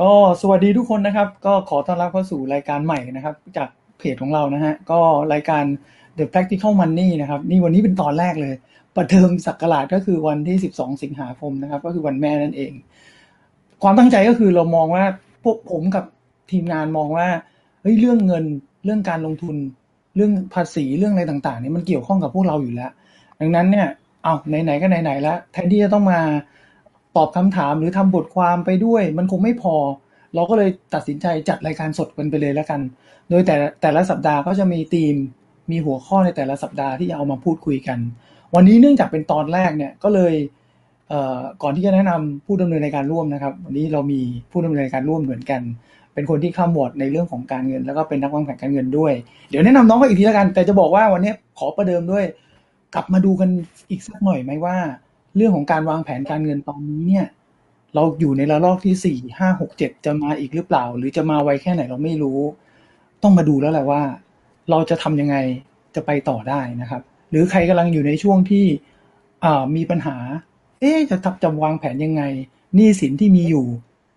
ก็สวัสดีทุกคนนะครับ ก็ขอต้อนรับเข้าสู่รายการใหม่นะครับ จากเพจของเรานะฮะก็รายการ The Practical Money นะครับ นี่วันนี้เป็นตอนแรกเลย ประเดิมสักราชก็คือวันที่ 12 สิงหาคมนะครับ ก็คือวันแม่นั่นเอง ความตั้งใจก็คือเรามองว่าพวกผมกับทีมงานมองว่าเฮ้ยเรื่องเงินเรื่องการลงทุน เรื่องภาษีเรื่องอะไรต่างๆเนี่ยมันเกี่ยวข้องกับพวกเราอยู่แล้ว ดังนั้นเนี่ยเอาไหนๆก็ไหนๆแล้วแทนที่จะต้องมา ตอบคำถามหรือทำบทความไปด้วย มันคงไม่พอ เราก็เลยตัดสินใจจัดรายการสดกันไปเลยแล้วกัน โดยแต่แต่ละสัปดาห์ก็จะมีธีม มีหัวข้อในแต่ละสัปดาห์ที่จะเอามาพูดคุยกัน วันนี้เนื่องจากเป็นตอนแรกเนี่ยก็เลยเก่อนที่จะแนะนำผู้ดำเนินรายการร่วมนะครับ วันนี้เรามีผู้ดำเนินรายการร่วมเหมือนกัน เป็นคนที่ข้ามวอดในเรื่องของการเงิน แล้วก็เป็นนักวางแผนการเงินด้วย เดี๋ยวแนะนำน้องก็อีกทีแล้วกัน แต่จะบอกว่าวันนี้ขอประเดิมด้วย กลับมาดูกันอีกสักหน่อยไหมว่า เรื่องของการวางแผนการเงินตอนนี้เนี่ย เราอยู่ในระลอกที่สี่ห้าหกเจ็ดจะมาอีกหรือเปล่า หรือจะมาไวแค่ไหนเราไม่รู้ ต้องมาดูแล้วแหละว่า เราจะทำยังไงจะไปต่อได้นะครับ หรือใครกำลังอยู่ในช่วงที่มีปัญหา เอ๊จะทับจะวางแผนยังไงหนี้สินที่มีอยู่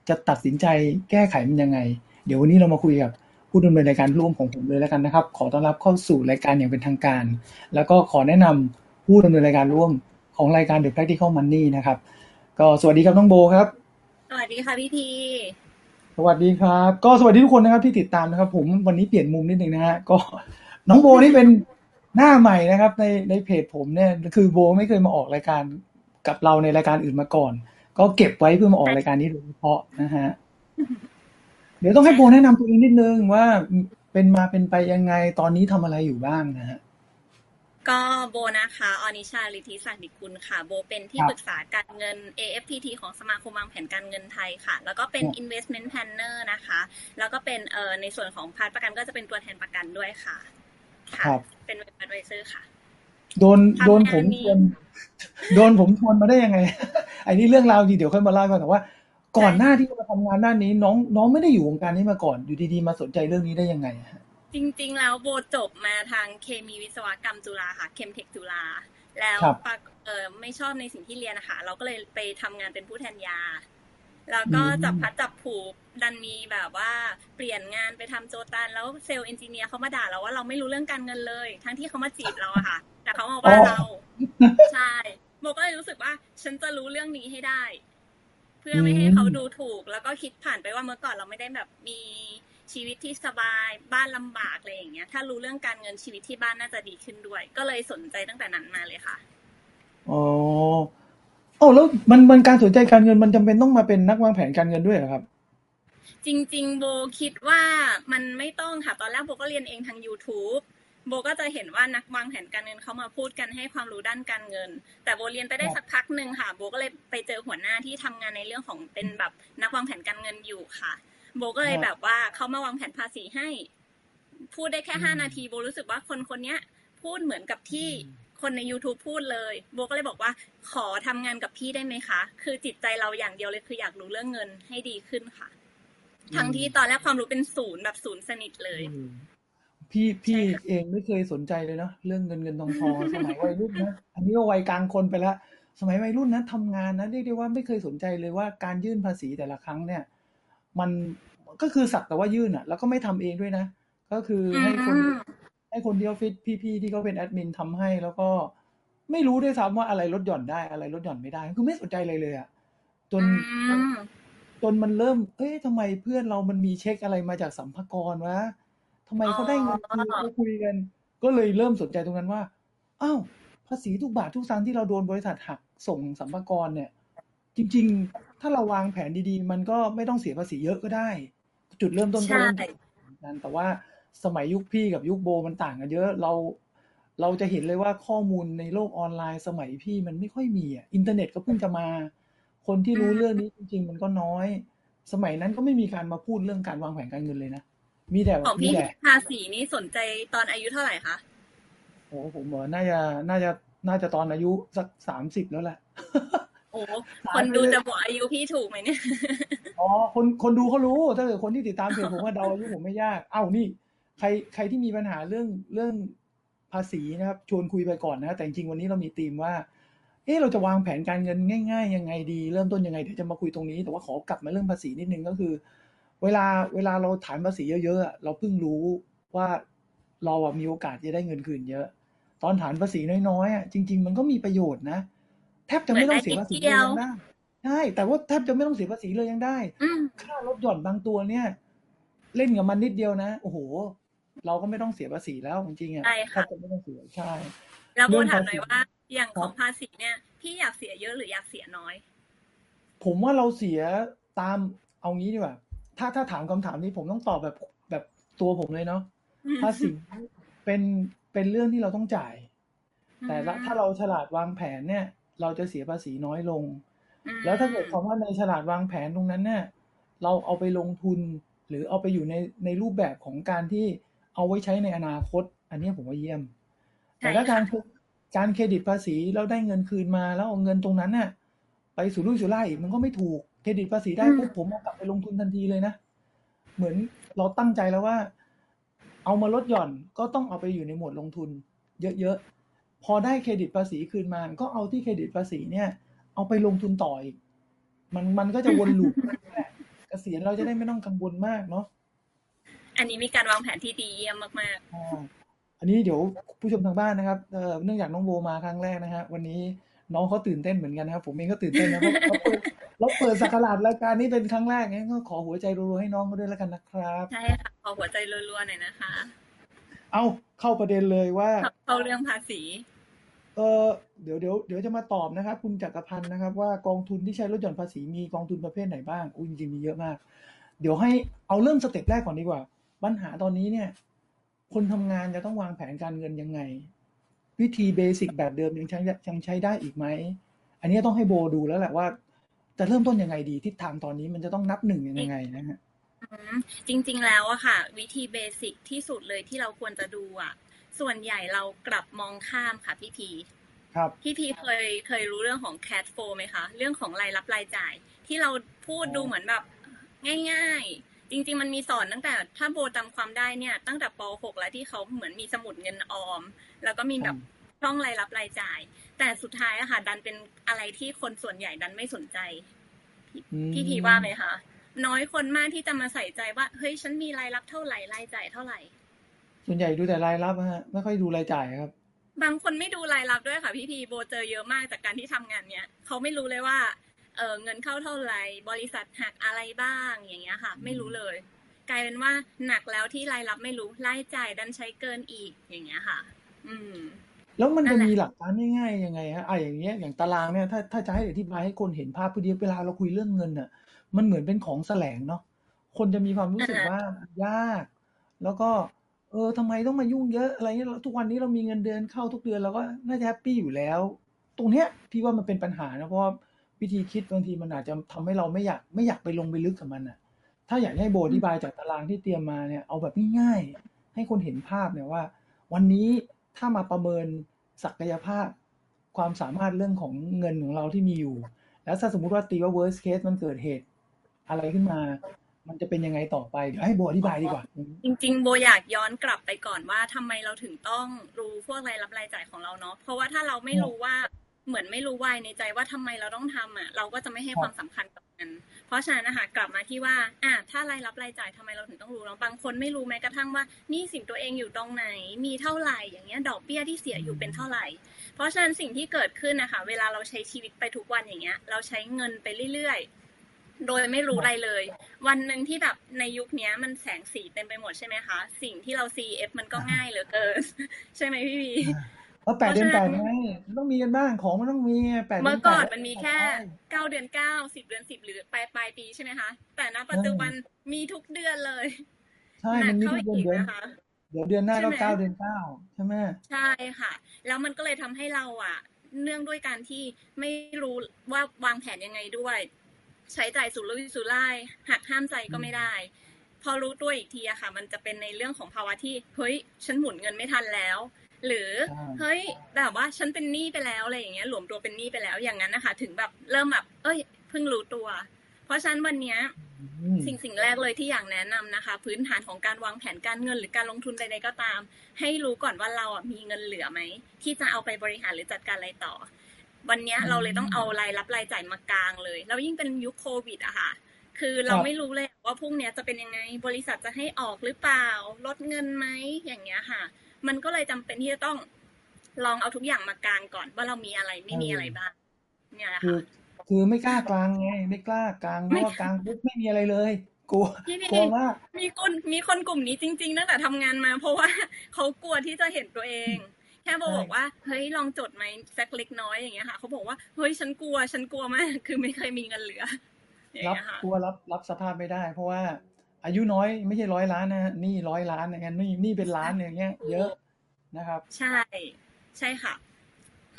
จะตัดสินใจแก้ไขมันยังไง เดี๋ยววันนี้เรามาคุยกับผู้ดำเนินรายการร่วมของผมเลยแล้วกันนะครับ ขอต้อนรับเข้าสู่รายการอย่างเป็นทางการ แล้วก็ขอแนะนำผู้ดำเนินรายการร่วม ของรายการ The Practical Money นะครับ ก็สวัสดีครับน้องโบครับ สวัสดีค่ะพี่พีสวัสดีครับ ก็สวัสดีทุกคนนะครับที่ติดตามนะครับ ผมวันนี้เปลี่ยนมุมนิดนึงนะฮะก็น้องโบนี่เป็นหน้าใหม่นะครับ ในในเพจผมเนี่ยคือโบไม่เคยมาออกรายการกับเราในรายการอื่นมาก่อน ก็เก็บไว้เพื่อมาออกรายการนี้โดยเฉพาะนะฮะเดี๋ยวต้องให้โบแนะนำตัวเองนิดนึงว่าเป็นมาเป็นไปยังไงตอนนี้ทำอะไรอยู่บ้างนะฮะ ก็โบนะคะออนิชาลิธิศักดิกุลค่ะ โบเป็นที่ครับปรึกษาการเงิน AFTT ของสมาคมวางแผนการเงินไทยค่ะ แล้วก็เป็นครับ investment planner นะคะ แล้วก็เป็นเอ่อในส่วนของพาร์ทประกันก็จะเป็นตัวแทนประกันด้วยค่ะค่ะครับเป็น web advisor ค่ะ โดนทำโดนงานผมนี้ชวนโดนผมชวนมาได้ยังไงอันนี้เรื่องราวจริงเดี๋ยวค่อยมาเล่าให้ฟังแต่ว่า ก่อนหน้าที่จะมาทำงานด้านนี้ น้องน้องไม่ได้อยู่วงการนี้มาก่อน อยู่ดีๆมาสนใจเรื่องนี้ได้ยังไงอะฮะ จริง ๆ แล้วโบจบมาทางเคมีวิศวกรรมจุฬาค่ะเคมเทคจุฬาแล้วครับปะเออไม่ชอบในสิ่งที่เรียนนะคะเราก็เลยไปทำงานเป็นผู้แทนยา แล้วก็อืมจับพลัดจับผลูดันมีแบบว่าเปลี่ยนงานไปทำโจตันแล้วเซลล์เอนจิเนียร์เขามาด่าเราว่าเราไม่รู้เรื่องการเงินเลย ทั้งที่เขามาจีบเราอะค่ะ แต่เขามาว่าเราใช่โบก็เลยรู้สึกว่า ฉันจะรู้เรื่องนี้ให้ได้ เพื่อไม่ให้เขาดูถูก แล้วก็คิดผ่านไปว่าเมื่อก่อนเราไม่ได้แบบมี ชีวิตที่สบายบ้านลำบากอะไรอย่างเงี้ย ถ้ารู้เรื่องการเงินชีวิตที่บ้านน่าจะดีขึ้นด้วย ก็เลยสนใจตั้งแต่นั้นมาเลยค่ะอ๋อโอ้แล้วมันมันการสนใจการเงินมันจำเป็นต้องมาเป็นนักวางแผนการเงินด้วยเหรอครับ จริง ๆ โบคิดว่ามันไม่ต้องค่ะ ตอนแรกโบก็เรียนเองทาง YouTube โบก็จะเห็นว่านักวางแผนการเงินเขามาพูดกันให้ความรู้ด้านการเงิน แต่โบเรียนไปได้สักพักหนึ่งค่ะ โบก็เลยไปเจอหัวหน้าที่ทำงานในเรื่องของเป็นแบบนักวางแผนการเงินอยู่ค่ะ โบก็เลยครับแบบว่าเขามาวางแผนภาษีให้ พูดได้แค่อืมห้านาทีโบรู้สึกว่าคนคนเนี้ยพูดเหมือนกับที่คนใน YouTube พูดเลยโบก็เลยบอกว่า ขอทำงานกับพี่ได้ไหมคะ คือจิตใจเราอย่างเดียวเลยคืออยากรู้เรื่องเงินให้ดีขึ้นค่ะ ทั้งที่ตอนแรกความรู้เป็นศูนย์แบบศูนย์สนิทเลยอืมพี่พี่ใช่ค่ะเองไม่เคยสนใจเลยเนาะเรื่องเงินเงินทองทองสมัยวัยรุ่นนะอันนี้ก็วัยกลางคนไปแล้วสมัยวัยรุ่นนะทำงานนะเรียกได้ว่าไม่เคยสนใจเลยว่าการยื่นภาษีแต่ละครั้งเนี่ย มันก็คือสักแต่ว่ายื่นอะ แล้วก็ไม่ทำเองด้วยนะ ก็คือให้คนอืมให้คนที่ออฟฟิศพี่ๆที่เขาเป็นแอดมินทำให้ แล้วก็ไม่รู้ด้วยซ้ำว่าอะไรลดหย่อนได้อะไรลดหย่อนไม่ได้ คือไม่สนใจเลยเลยอะจนอืมจนมันเริ่ม เอ้ยทำไมเพื่อนเรามันมีเช็คอะไรมาจากสัมภากรวะทำไมเขาได้เงินคืนเขาคุยกัน ก็เลยเริ่มสนใจตรงนั้นว่า อ้าวภาษีทุกบาททุกสตางค์ที่เราโดนบริษัทหักส่งสัมภากรเนี่ย จริงๆ ถ้าเราวางแผนดีๆ มันก็ไม่ต้องเสียภาษีเยอะก็ได้ จุดเริ่มต้นก็ใช่เริ่มจากนั้นแต่ว่าสมัยยุคพี่กับยุคโบมันต่างกันเยอะเราเราจะเห็นเลยว่าข้อมูลในโลกออนไลน์สมัยพี่มันไม่ค่อยมีอะอินเทอร์เน็ตก็เพิ่งจะมา คนที่รู้เรื่องนี้จริง ๆ มันก็น้อย สมัยนั้นก็ไม่มีการมาพูดเรื่องการวางแผนการเงินเลยนะมีแต่ของมีพี่แต่ภาษีนี่สนใจตอนอายุเท่าไหร่คะโอ้ผมบอกว่าน่าจะน่าจะน่าจะตอนอายุสักสามสิบแล้วแหละโอ้คนดูจะบอกอายุพี่ถูกไหมเนี่ย อ๋อ คนคนดูเขารู้ ถ้าเกิดคนที่ติดตามเพจผมว่าเดาอายุผมไม่ยาก เอ้านี่ ใครใครที่มีปัญหาเรื่องเรื่องภาษีนะครับ ชวนคุยไปก่อนนะ แต่จริงๆวันนี้เรามีธีมว่า เอ๊ะเราจะวางแผนการเงินง่ายๆยังไงดี เริ่มต้นยังไงเดี๋ยวจะมาคุยตรงนี้ แต่ว่าขอกลับมาเรื่องภาษีนิดนึงก็คือ เวลาเวลาเราฐานภาษีเยอะๆอะเราเพิ่งรู้ว่าเราอะมีโอกาสจะได้เงินคืนเยอะ ตอนฐานภาษีน้อยๆอะจริง ๆ มันก็มีประโยชน์นะ แทบจะไม่ต้องเสียภาษีเลยยังได้ใช่แต่ว่าแทบจะไม่ต้องเสียภาษีเลยยังได้อืมค่าลดหย่อนบางตัวเนี่ย เล่นกับมันนิดเดียวนะโอ้โห เราก็ไม่ต้องเสียภาษีแล้วจริงๆอะใช่แทค่ะบจะไม่ต้องเสียใช่แล้วโบเรื่องถามภาษีหน่อยว่าอย่างครับของภาษีเนี่ย พี่อยากเสียเยอะหรืออยากเสียน้อย ผมว่าเราเสียตามเอางี้ดีกว่าถ้าถ้าถามคำถามนี้ผมต้องตอบแบบแบบตัวผมเลยเนาะอืมภาษีเป็นเป็นเรื่องที่เราต้องจ่าย แต่ละถ้าเราฉลาดวางแผนเนี่ย เราจะเสียภาษีน้อยลงอืมแล้วถ้าเกิดความว่าในฉลาดวางแผนตรงนั้นเนี่ยเราเอาไปลงทุนหรือเอาไปอยู่ในในรูปแบบของการที่เอาไว้ใช้ในอนาคต อันนี้ผมว่าเยี่ยม แต่ถ้าการการเครดิตภาษีแล้วได้เงินคืนมา แล้วเอาเงินตรงนั้นเนี่ยไปสู่รุ่ยสู่ไล่อีกมันก็ไม่ถูกเครดิตภาษีได้ปุ๊บผมเอากลับไปลงทุนทันทีเลยนะ เหมือนเราตั้งใจแล้วว่า เอามาลดหย่อนก็ต้องเอาไปอยู่ในหมวดลงทุน เยอะๆ พอได้เครดิตภาษีคืนมา ก็เอาที่เครดิตภาษีเนี่ย เอาไปลงทุนต่ออีก มันมันก็จะวนลูปแหละเกษียณเราจะได้ไม่ต้องกังวลมากเนาะอันนี้มีการวางแผนที่ดีเยี่ยมมากอ่าอันนี้เดี๋ยวผู้ชมทางบ้านนะครับเอ่อเนื่องจากน้องโบมาครั้งแรกนะฮะวันนี้น้องเขาตื่นเต้นเหมือนกันนะครับ ผมเองก็ตื่นเต้นนะเพราะเราเปิดเราเปิดสักราชรายการนี้เป็นครั้งแรกงั้นก็ขอหัวใจรัวๆให้น้องเขาด้วยแล้วกันนะครับๆใช่ค่ะขอหัวใจรัวๆหน่อยนะคะ เอาเข้าประเด็นเลยว่า เข้าเรื่องภาษี เออเดี๋ยวเดี๋ยวเดี๋ยวจะมาตอบนะครับ คุณจักรพันธ์นะครับ ว่ากองทุนที่ใช้ลดหย่อนภาษีมีกองทุนประเภทไหนบ้างอุ้ยจริงๆมีเยอะมาก เดี๋ยวให้เอาเริ่ม step แรกก่อนดีกว่า ปัญหาตอนนี้เนี่ย คนทำงานจะต้องวางแผนการเงินยังไง วิธี basic แบบเดิมยังใช้ยังใช้ได้อีกไหมอันนี้ต้องให้โบดูแล้วแหละว่าจะเริ่มต้นยังไงดีทิศทางตอนนี้มันจะต้องนับหนึ่งยังไงนะฮะจริง ๆ แล้วอะค่ะ วิธี basic ที่สุดเลยที่เราควรจะดูอะ ส่วนใหญ่เรากลับมองข้ามค่ะพี่พีครับพี่พีเคยเคยรู้เรื่องของ cash flow ไหมคะ เรื่องของรายรับรายจ่าย ที่เราพูดอ๋อดูเหมือนแบบง่าย ๆ จริง ๆ มันมีสอนตั้งแต่ถ้าโบจำความได้เนี่ย ตั้งแต่ป .6 แล้วที่เขาเหมือนมีสมุดเงินออม แล้วก็มีแบบช่องรายรับรายจ่าย แต่สุดท้ายอะค่ะ ดันเป็นอะไรที่คนส่วนใหญ่ดันไม่สนใจอืมพี่พีว่าไหมคะน้อยคนมากที่จะมาใส่ใจว่าเฮ้ยฉันมีรายรับเท่าไหร่รายจ่ายเท่าไหร่ ส่วนใหญ่ดูแต่รายรับนะฮะ ไม่ค่อยดูรายจ่ายครับ บางคนไม่ดูรายรับด้วยค่ะพี่พีโบเจอเยอะมากจากการที่ทำงานเนี้ยเขาไม่รู้เลยว่าเออเงินเข้าเท่าไหร่บริษัทหักอะไรบ้างอย่างเงี้ยค่ะ ไม่รู้เลย กลายเป็นว่าหนักแล้วที่รายรับไม่รู้รายจ่ายดันใช้เกินอีกอย่างเงี้ยค่ะ อืม แล้วมันนั่จะนแหละมีหลักการง่ายๆยังไงฮะอะอย่างเงี้ยอย่างตารางเนี่ยถ้าถ้าจะให้อธิบายให้คนเห็นภาพพอดีเวลาเราคุยเรื่องเงินอะ มันเหมือนเป็นของแสลงเนาะคนจะมีความรู้สึกว่ายาก แล้วก็เออทำไมต้องมายุ่งเยอะอะไรเงี้ยทุกวันนี้เรามีเงินเดือนเข้าทุกเดือนเราก็น่าจะแฮปปี้อยู่แล้ว ตรงเนี้ยพี่ว่ามันเป็นปัญหานะเพราะวิธีคิดบางทีมันอาจจะทำให้เราไม่อยากไม่อยากไปลงไปลึกกับมันอะ ถ้าอยากให้โบอธิบายจากตารางที่เตรียมมาเนี่ยเอาแบบง่ายๆให้คนเห็นภาพเนี่ยว่า วันนี้ถ้ามาประเมินศักยภาพ ความสามารถเรื่องของเงินของเราที่มีอยู่ แล้วถ้าสมมุติว่าตีว่า worst case มันเกิดเหตุอะไรขึ้นมา มันจะเป็นยังไงต่อไปเดี๋ยวให้โบอธิบายดีกว่า จริง ๆ โบอยากย้อนกลับไปก่อนว่าทำไมเราถึงต้องรู้พวกรายรับรายจ่ายของเราเนาะเพราะว่าถ้าเราไม่รู้ว่าเหมือนไม่รู้วายในใจว่าทำไมเราต้องทำอะ เราก็จะไม่ให้ความสำคัญกับมัน เพราะฉะนั้นนะคะกลับมาที่ว่าอะถ้ารายรับรายจ่ายทำไมเราถึงต้องรู้เนาะบางคนไม่รู้แม้กระทั่งว่าหนี่สินตัวเองอยู่ตรงไหน มีเท่าไหร่อย่างเงี้ยดอกเบี้ยที่เสียอยู่เป็นเท่าไหร่ เพราะฉะนั้นสิ่งที่เกิดขึ้นนะคะเวลาเราใช้ชีวิตไปทุกวันอย่างเงี้ย เราใช้เงินไปเรื่อยๆ โดยไม่รู้อะไรเลย วันหนึ่งที่แบบในยุคเนี้ยมันแสงสีเต็มไปหมดใช่ไหมคะ สิ่งที่เรา CF มันก็ง่ายเหลือเกินใช่ไหมพี่วีแล้วแปดเดือนแปดไงมันต้องมีกันบ้างของมันต้องมีแปดเดืเมื่ออนก่อนแปดมันมีแค่เก้าเดือนเก้าสิบเดือนสิบหรือปลายปลายปีใช่ไหมคะแต่ณปัจจุบันมีทุกเดือนเลยใช่หนัมันมีเข้าทุกอีเดือนกเดือนนะคะเดี๋ยวเดือนหน้าก็ใช่ไหมเก้าเดือนเก้าใช่ไหมใช่ค่ะ แล้วมันก็เลยทำให้เราอะ เนื่องด้วยการที่ไม่รู้ว่าวางแผนยังไงด้วย ใช้จ่ายสุรุ่ยสุร่ายหักห้ามใจก็ไม่ได้ พอรู้ตัวอีกทีอะค่ะ มันจะเป็นในเรื่องของภาวะที่เฮ้ยฉันหมุนเงินไม่ทันแล้ว หรือใช่เฮ้ยแบบว่าฉันเป็นหนี้ไปแล้วอะไรอย่างเงี้ยหลวมตัวเป็นหนี้ไปแล้วอย่างนั้นนะคะ ถึงแบบเริ่มแบบเอ้ยเพิ่งรู้ตัว เพราะฉะนั้นวันเนี้ยอืมสิ่งสิ่งแรกเลยที่อยากแนะนำนะคะ พื้นฐานของการวางแผนการเงินหรือการลงทุนใดๆก็ตาม ให้รู้ก่อนว่าเราอะมีเงินเหลือไหมที่จะเอาไปบริหารหรือจัดการอะไรต่อ วันเนี้ยอืมเราเลยต้องเอารายรับรายจ่ายมากลางเลย แล้วยิ่งเป็นยุคโควิดอะค่ะ คือเราครับไม่รู้เลยว่าพรุ่งเนี้ยจะเป็นยังไง บริษัทจะให้ออกหรือเปล่า ลดเงินไหมอย่างเงี้ยค่ะ มันก็เลยจำเป็นที่จะต้องลองเอาทุกอย่างมากลางก่อน ว่าเรามีอะไรไม่มีอะไรบ้าง เนี่ยแหละคือค่ะ คือไม่กล้ากลางไง ไม่กล้ากลางเพไม่ราะว่ากลางปุ๊บไม่มีอะไรเลยกลัวพี่พี่กลัวมากมีคนมีคนกลุ่มนี้จริงๆตั้งแต่ทำงานมา เพราะว่าเขากลัวที่จะเห็นตัวเอง แค่โบใช่บอกว่าเฮ้ยลองจดไหมสักเล็กน้อยอย่างเงี้ยค่ะเขาบอกว่าเฮ้ยฉันกลัว ฉันกลัวมากคือไม่เคยมีเงินเหลืออย่างรับเงี้ยค่ะกลัวรับรับสภาพไม่ได้ เพราะว่า อายุน้อยไม่ใช่ร้อยล้านนะฮะหนี่ร้อยล้านอย่างเงี้ยหนี่นี่เป็นล้านอย่างเงี้ย เยอะนะครับ ใช่ ใช่ค่ะ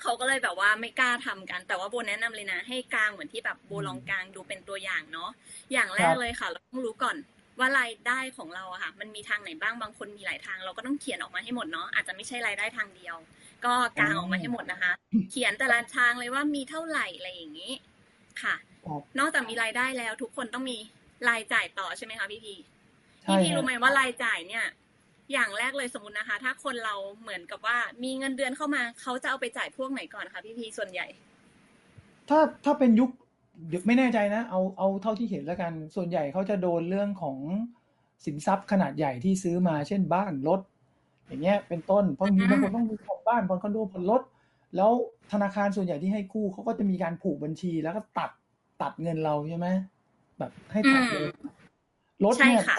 เขาก็เลยแบบว่าไม่กล้าทำกัน แต่ว่าโบแนะนำเลยนะ ให้กลางเหมือนที่แบบโบลองกลางดูเป็นตัวอย่างเนาะอย่างแรคกรับเลยค่ะ เราต้องรู้ก่อน ว่ารายได้ของเราอะค่ะ มันมีทางไหนบ้างบางคนมีหลายทาง เราก็ต้องเขียนออกมาให้หมดเนาะอาจจะไม่ใช่รายได้ทางเดียว ก็กางออกมาให้หมดนะคะ เขียนแต่ละทางเลยว่ามีเท่าไหร่อะไรอย่างนี้ ค่ะครับนอกจากมีรายได้แล้ว ทุกคนต้องมีรายจ่ายต่อใช่ไหมคะพี่พีใช่พี่พีฮะรู้ไหมว่ารายจ่ายเนี่ย อย่างแรกเลยสมมตินะคะ ถ้าคนเราเหมือนกับว่ามีเงินเดือนเข้ามาเขาจะเอาไปจ่ายพวกไหนก่อนคะพี่พีส่วนใหญ่ ถ้าถ้าเป็นยุคเดี๋ยว ไม่แน่ใจนะ เอาเอาเท่าที่เห็นแล้วกัน ส่วนใหญ่เขาจะโดนเรื่องของสินทรัพย์ขนาดใหญ่ที่ซื้อมาเช่นบ้านรถ อย่างเงี้ยเป็นต้น เพราะมีอืมบางคนต้องมีผ่อนบ้านผ่อนคอนโดผ่อนรถ แล้วธนาคารส่วนใหญ่ที่ให้กู้เขาก็จะมีการผูกบัญชีแล้วก็ตัดตัดเงินเราใช่ไหมแบบให้ตัดเลยรถใช่เนี่ยค่ะ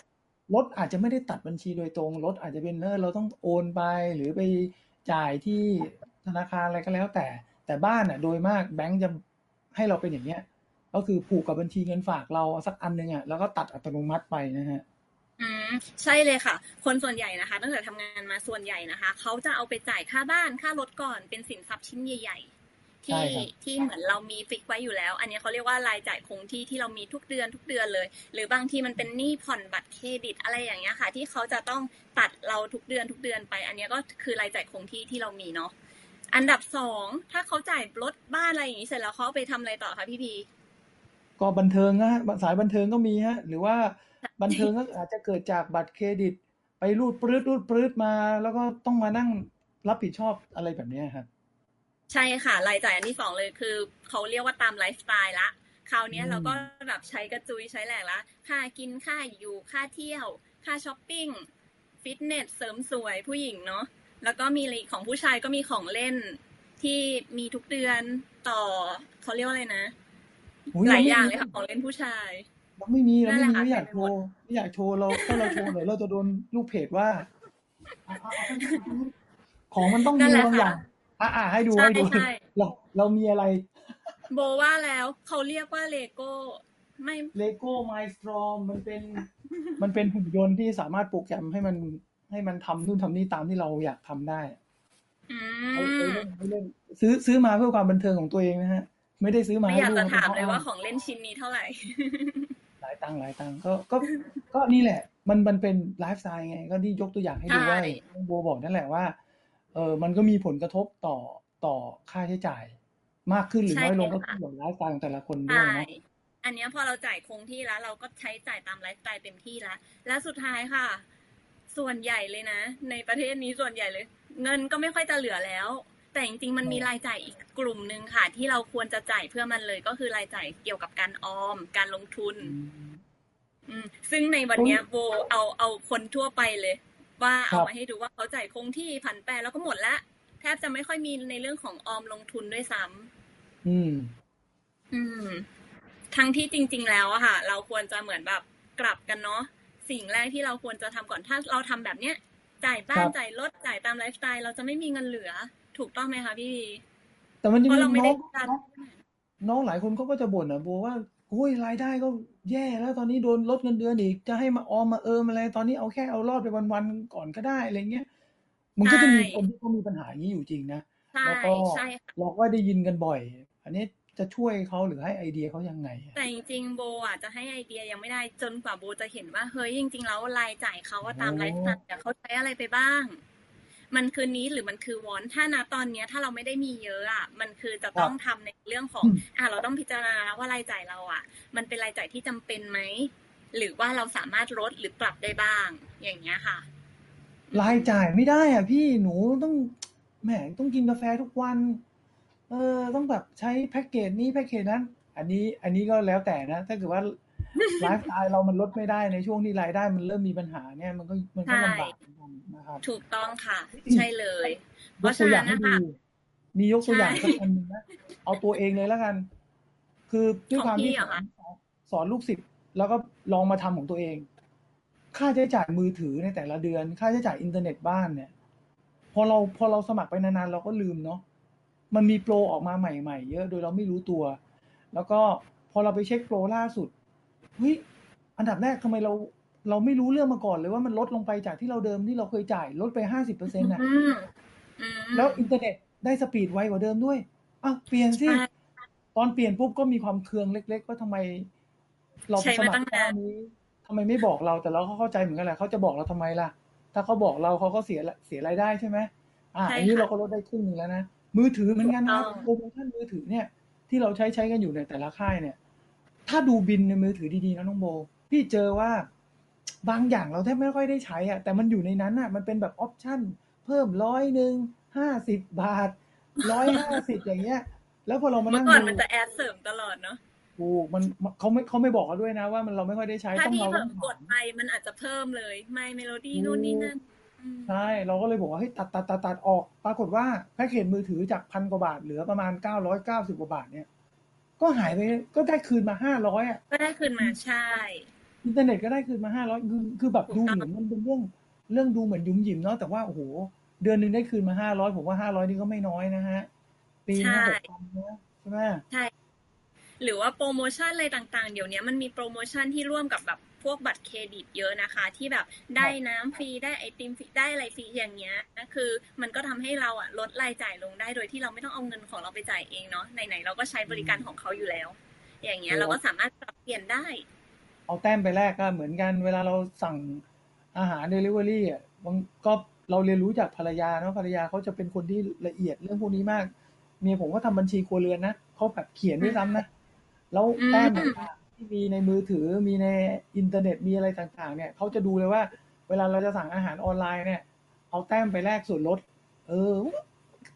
รถอาจจะไม่ได้ตัดบัญชีโดยตรงรถอาจจะเป็นเออเราต้องโอนไปหรือไปจ่ายที่ธนาคารอะไรก็แล้วแต่ แต่บ้านอะ โดยมากแบงก์จะให้เราเป็นอย่างเงี้ย ก็คือผูกกับบัญชีเงินฝากเราเอาสักอันหนึงอะแล้วก็ตัดอัตโนมัติไปนะฮะอืมใช่เลยค่ะ คนส่วนใหญ่นะคะ ตั้งแต่ทำงานมาส่วนใหญ่นะคะเขาจะเอาไปจ่ายค่าบ้านค่ารถก่อนเป็นสินทรัพย์ชิ้นใหญ่ๆใช่ที่ครับที่เหมือนเรามีฟิกไว้อยู่แล้ว อันนี้เขาเรียกว่ารายจ่ายคงที่ที่เรามีทุกเดือนทุกเดือนเลย หรือบางทีมันเป็นหนี้ผ่อนบัตรเครดิตอะไรอย่างเงี้ยค่ะ ที่เขาจะต้องตัดเราทุกเดือนทุกเดือนไป อันนี้ก็คือรายจ่ายคงที่ที่เรามีเนาะอันดับสองถ้าเขาจ่ายรถบ้านอะไรอย่างนี้เสร็จแล้วเขาเอาไปทำอะไรต่อคะพี่พี ก็บันเทิงนะฮะสายบันเทิงก็มีฮะ หรือว่าบันเทิงก็อาจจะเกิดจากบัตรเครดิต ไปรูดปรื้ดรูดปรื้ดมา แล้วก็ต้องมานั่งรับผิดชอบอะไรแบบเนี้ยครับใช่ค่ะ รายจ่ายอันที่สองเลยคือเขาเรียกว่าตามไลฟ์สไตล์ละคราวเนี้ยอืมเราก็แบบใช้กระจุยใช้แหลกละค่ากินค่าอยู่ค่าเที่ยว ค่าช้อปปิ้งฟิตเนสเสริมสวยผู้หญิงเนาะแล้วก็มีอะไรอีกของผู้ชายก็มีของเล่นที่มีทุกเดือนต่อเขาเรียกว่าอะไรนะอุ๊ หลายรไม่อย่างมีเลยค่ะของเล่นผู้ชายเราไม่มีเรานั่นไม่แหละมีค่ะไม่อยากเต็มโชไปหมดว์ไม่อยากโชว์เราถ้าเราโชว์เดี๋ยวเราจะโดนลูกเพจว่าอะอะอะของมันต้องนั่มีนแหละบางอค่ะย่างอะอะให้ดูใช่ให้ดูใช่เราเรามีอะไร โบว่าแล้วเขาเรียกว่าเลโก้ไม่เลโก้ไมสตรอมมันเป็น มันเป็นหุ่นยนต์ที่สามารถโปรแกรมให้มันให้มันทำนู่นทำนี่ตามที่เราอยากทำได้อืม เอาไปเล่นไปเล่นซื้อซื้อมาเพื่อความบันเทิงของตัวเองนะฮะ ไม่ได้ซื้อมาไม่ให้อยากลูจะกถามเลยว่าอ้ของเล่นชิ้นนี้เท่าไหร่ หลายตังค์หลายตังค์ก็ก็ก็นี่แหละ มันมันเป็นไลฟ์สไตล์ไง ก็ที่ยกตัวอย่างให้ดูว่าใช่น้องโบบอกนั่นแหละว่าเออมันก็มีผลกระทบต่อต่อค่าใช้จ่าย มากขึ้นหรือใช่น้อยลงก็ค่ะขึ้นกับไลฟ์สไตล์ของแต่ละคนด้วยใช่เนาะอันเนี้ยพอเราจ่ายคงที่แล้ว เราก็ใช้จ่ายตามไลฟ์สไตล์เต็มที่แล้ว และสุดท้ายค่ะ ส่วนใหญ่เลยนะ ในประเทศนี้ส่วนใหญ่เลย เงินก็ไม่ค่อยจะเหลือแล้ว แต่จริงๆ มันมีรายจ่ายอีกกลุ่มหนึ่งค่ะ ที่เราควรจะจ่ายเพื่อมันเลยก็คือรายจ่ายเกี่ยวกับการออม การลงทุน อืม ซึ่งในวันเนี้ยโบเอาเอาคนทั่วไปเลย ว่าครัเอาบมาให้ดูว่าเขาจ่ายคงที่ผันแปรแล้วก็หมดละแทบจะไม่ค่อยมีในเรื่องของออมลงทุนด้วยซ้ำอืม อืม ทั้งที่จริง ๆ แล้วอะค่ะ เราควรจะเหมือนแบบกลับกันเนาะสิ่งแรกที่เราควรจะทำก่อนถ้าเราทำแบบเนี้ยจ่ายบ้าคนรับจ่ายรถจ่ายตามไลฟ์สไตล์เราจะไม่มีเงินเหลือ ถูกต้องไหมคะพี่แต่มันจะเพมีราะเราไม่น้ได้องการน้องน้องหลายคนเขาก็จะบ่นอะโบว่าโอ้ยรายได้ก็แย่แล้วตอนนี้โดนลดเงินเดือนอีกจะให้มาออมมาเอิมอะไร ตอนนี้เอาแค่เอารอดไปวันๆก่อนก็ได้อะไรเงี้ยมันก็จะมีคนที่เขามีปัญหาอย่างนี้อยู่จริงนะใช่แล้วก็ใช่ค่ะเราก็ได้ยินกันบ่อย อันนี้จะช่วยเขาหรือให้ไอเดียเขายังไงอะแต่จริงๆโบอะจะให้ไอเดียยังไม่ได้จนกว่าโบจะเห็นว่าเฮ้ยจริง ๆ แล้วรายจ่ายเขาว่าตามโอ้ไลฟ์สไตล์อะเขาใช้อะไรไปบ้าง มันคือนี้หรือมันคือวอนถ้านะตอนเนี้ย ถ้าเราไม่ได้มีเยอะอะมันคือจะต้องทำในเรื่องของอืมอะเราต้องพิจารณาว่ารายจ่ายเราอะ มันเป็นรายจ่ายที่จำเป็นไหมหรือว่าเราสามารถลดหรือปรับได้บ้าง อย่างเงี้ยค่ะ รายจ่ายไม่ได้อะ พี่หนูต้องแหมต้องกินกาแฟทุกวัน เออต้องแบบใช้แพ็กเกจนี้แพ็กเกจนั้น อันนี้ อันนี้ก็แล้วแต่นะถ้าเกิดว่า ไลฟ์สไตล์เรามันลดไม่ได้ในช่วงที่รายได้มันเริ่มมีปัญหาเนี่ยมันก็มันก็ใช่ลำบากเหมือนกันนะครับถูกต้องค่ะ ใช่เลย เพยกราะตัฉะวอนั้ย่างนให้นะดูคะมียกตัวอย่างใช่สักอันหนึ่งนะเอาตัวเองเลยแล้วกัน คือด้วยของความพี่ที่เหรสออนคะสอนลูกศิษย์แล้วก็ลองมาทำของตัวเอง ค่าใช้จ่ายมือถือในแต่ละเดือน ค่าใช้จ่ายอินเทอร์เน็ตบ้านเนี่ย พอเราพอเราสมัครไปนานๆเราก็ลืมเนาะมันมีโปรออกมาใหม่ ๆ เยอะโดยเราไม่รู้ตัว แล้วก็พอเราไปเช็คโปรล่าสุด เฮ้ยอันดับแรกทำไมเราเราไม่รู้เรื่องมาก่อนเลยว่ามันลดลงไปจากที่เราเดิมที่เราเคยจ่ายลดไปห้าสิบเปอร์เซ็นต์อะอืมอืมแล้วอินเทอร์เน็ตได้ speed ไวกว่าเดิมด้วยอ้าวเปลี่ยนสิใช่ตอนเปลี่ยนปุ๊บก็มีความเคืองเล็ก ๆ ว่าทำไม เราไปใช้สมามัคตั้รงนานเจ้านี้ทำไมไม่บอกเราแต่เราก็เข้าใจเหมือนกันแหละเขาจะบอกเราทำไมล่ะ ถ้าเขาบอกเราเขาก็เสียเสียรายได้ใช่ไหมอ่าใช่อันนี้ค่ะเราก็ลดได้ครึ่งหนึ่งแล้วนะมือถือเหมือนกันนะครับถูกต้องโปรโมชั่นมือถือเนี่ยที่เราใช้ใช้กันอยู่ในแต่ละค่ายเนี่ย ถ้าดูบินในมือถือดีๆนะน้องโบ พี่เจอว่าบางอย่างเราแทบไม่ค่อยได้ใช้อะแต่มันอยู่ในนั้นอะมันเป็นแบบออปชั่น เพิ่มร้อยหนึ่งห้าสิบบาทร้อยห้าสิบอย่างเงี้ย แล้วพอเรามาเมื่นั่องก่อนดูมันจะแอดเสริมตลอดเนาะถูกมันเขาไม่เขาไม่บอกเราด้วยนะ ว่ามันเราไม่ค่อยได้ใช้ถ้าต้องพี่เราเผลต้อองกถาดมไปมันอาจจะเพิ่มเลย ไม่เมโลดี้ถูกนู่นนี่นั่นอืมใช่เราก็เลยบอกว่าเฮ้ยตัดตัดตัดตัดออก ปรากฏว่าแพ็กเกจมือถือจากพันกว่าบาทเหลือประมาณเก้าร้อยเก้าสิบกว่าบาทเนี่ย ก็หายไปก็ได้คืนมาห้าร้อยอะก็ได้คืนมาใช่ อินเทอร์เน็ตก็ได้คืนมาห้าร้อยคือคือแบบถูดูกต้องเหมือนมันเป็นเรื่อง เรื่องดูเหมือนยุ่มหยิมเนาะแต่ว่าโอ้โหเดือนหนึ่งได้คืนมาห้าร้อยผมว่าห้าร้อยนี่ก็ไม่น้อยนะฮะ ปีนึงหกพันนะใช่ไหมใช่ หรือว่าโปรโมชั่นอะไรต่างๆ เดี๋ยวนี้มันมีโปรโมชั่นที่ร่วมกับแบบพวกบัตรเครดิตเยอะนะคะ ที่แบบได้น้ำฟรีได้ไอติมฟรีได้อะไรฟรีอย่างเงี้ยนะคือมันก็ทำให้เราอะลดรายจ่ายลงได้โดยที่เราไม่ต้องเอาเงินของเราไปจ่ายเองเนาะไหนๆเราก็ใช้บริการของเขาอยู่แล้ว อย่างเงี้ยโอ้เราก็สามารถปรับเปลี่ยนได้ เอาแต้มไปแลกก็เหมือนกันเวลาเราสั่งอาหารเดลิเวอรี่อะบางก็เราเรียนรู้จากภรรยาเนาะภรรยาเขาจะเป็นคนที่ละเอียดเรื่องพวกนี้มากเมียผมก็ทำบัญชีครัวเรือนนะเขาแบบเขียนด้วยซ้ำนะ แล้วแต้มต่างๆที่มีในมือถือมีในอินเทอร์เน็ตมีอะไรต่าง ๆ เนี่ยเขาจะดูเลยว่า เวลาเราจะสั่งอาหารออนไลน์เนี่ย เอาแต้มไปแลกส่วนลด เออ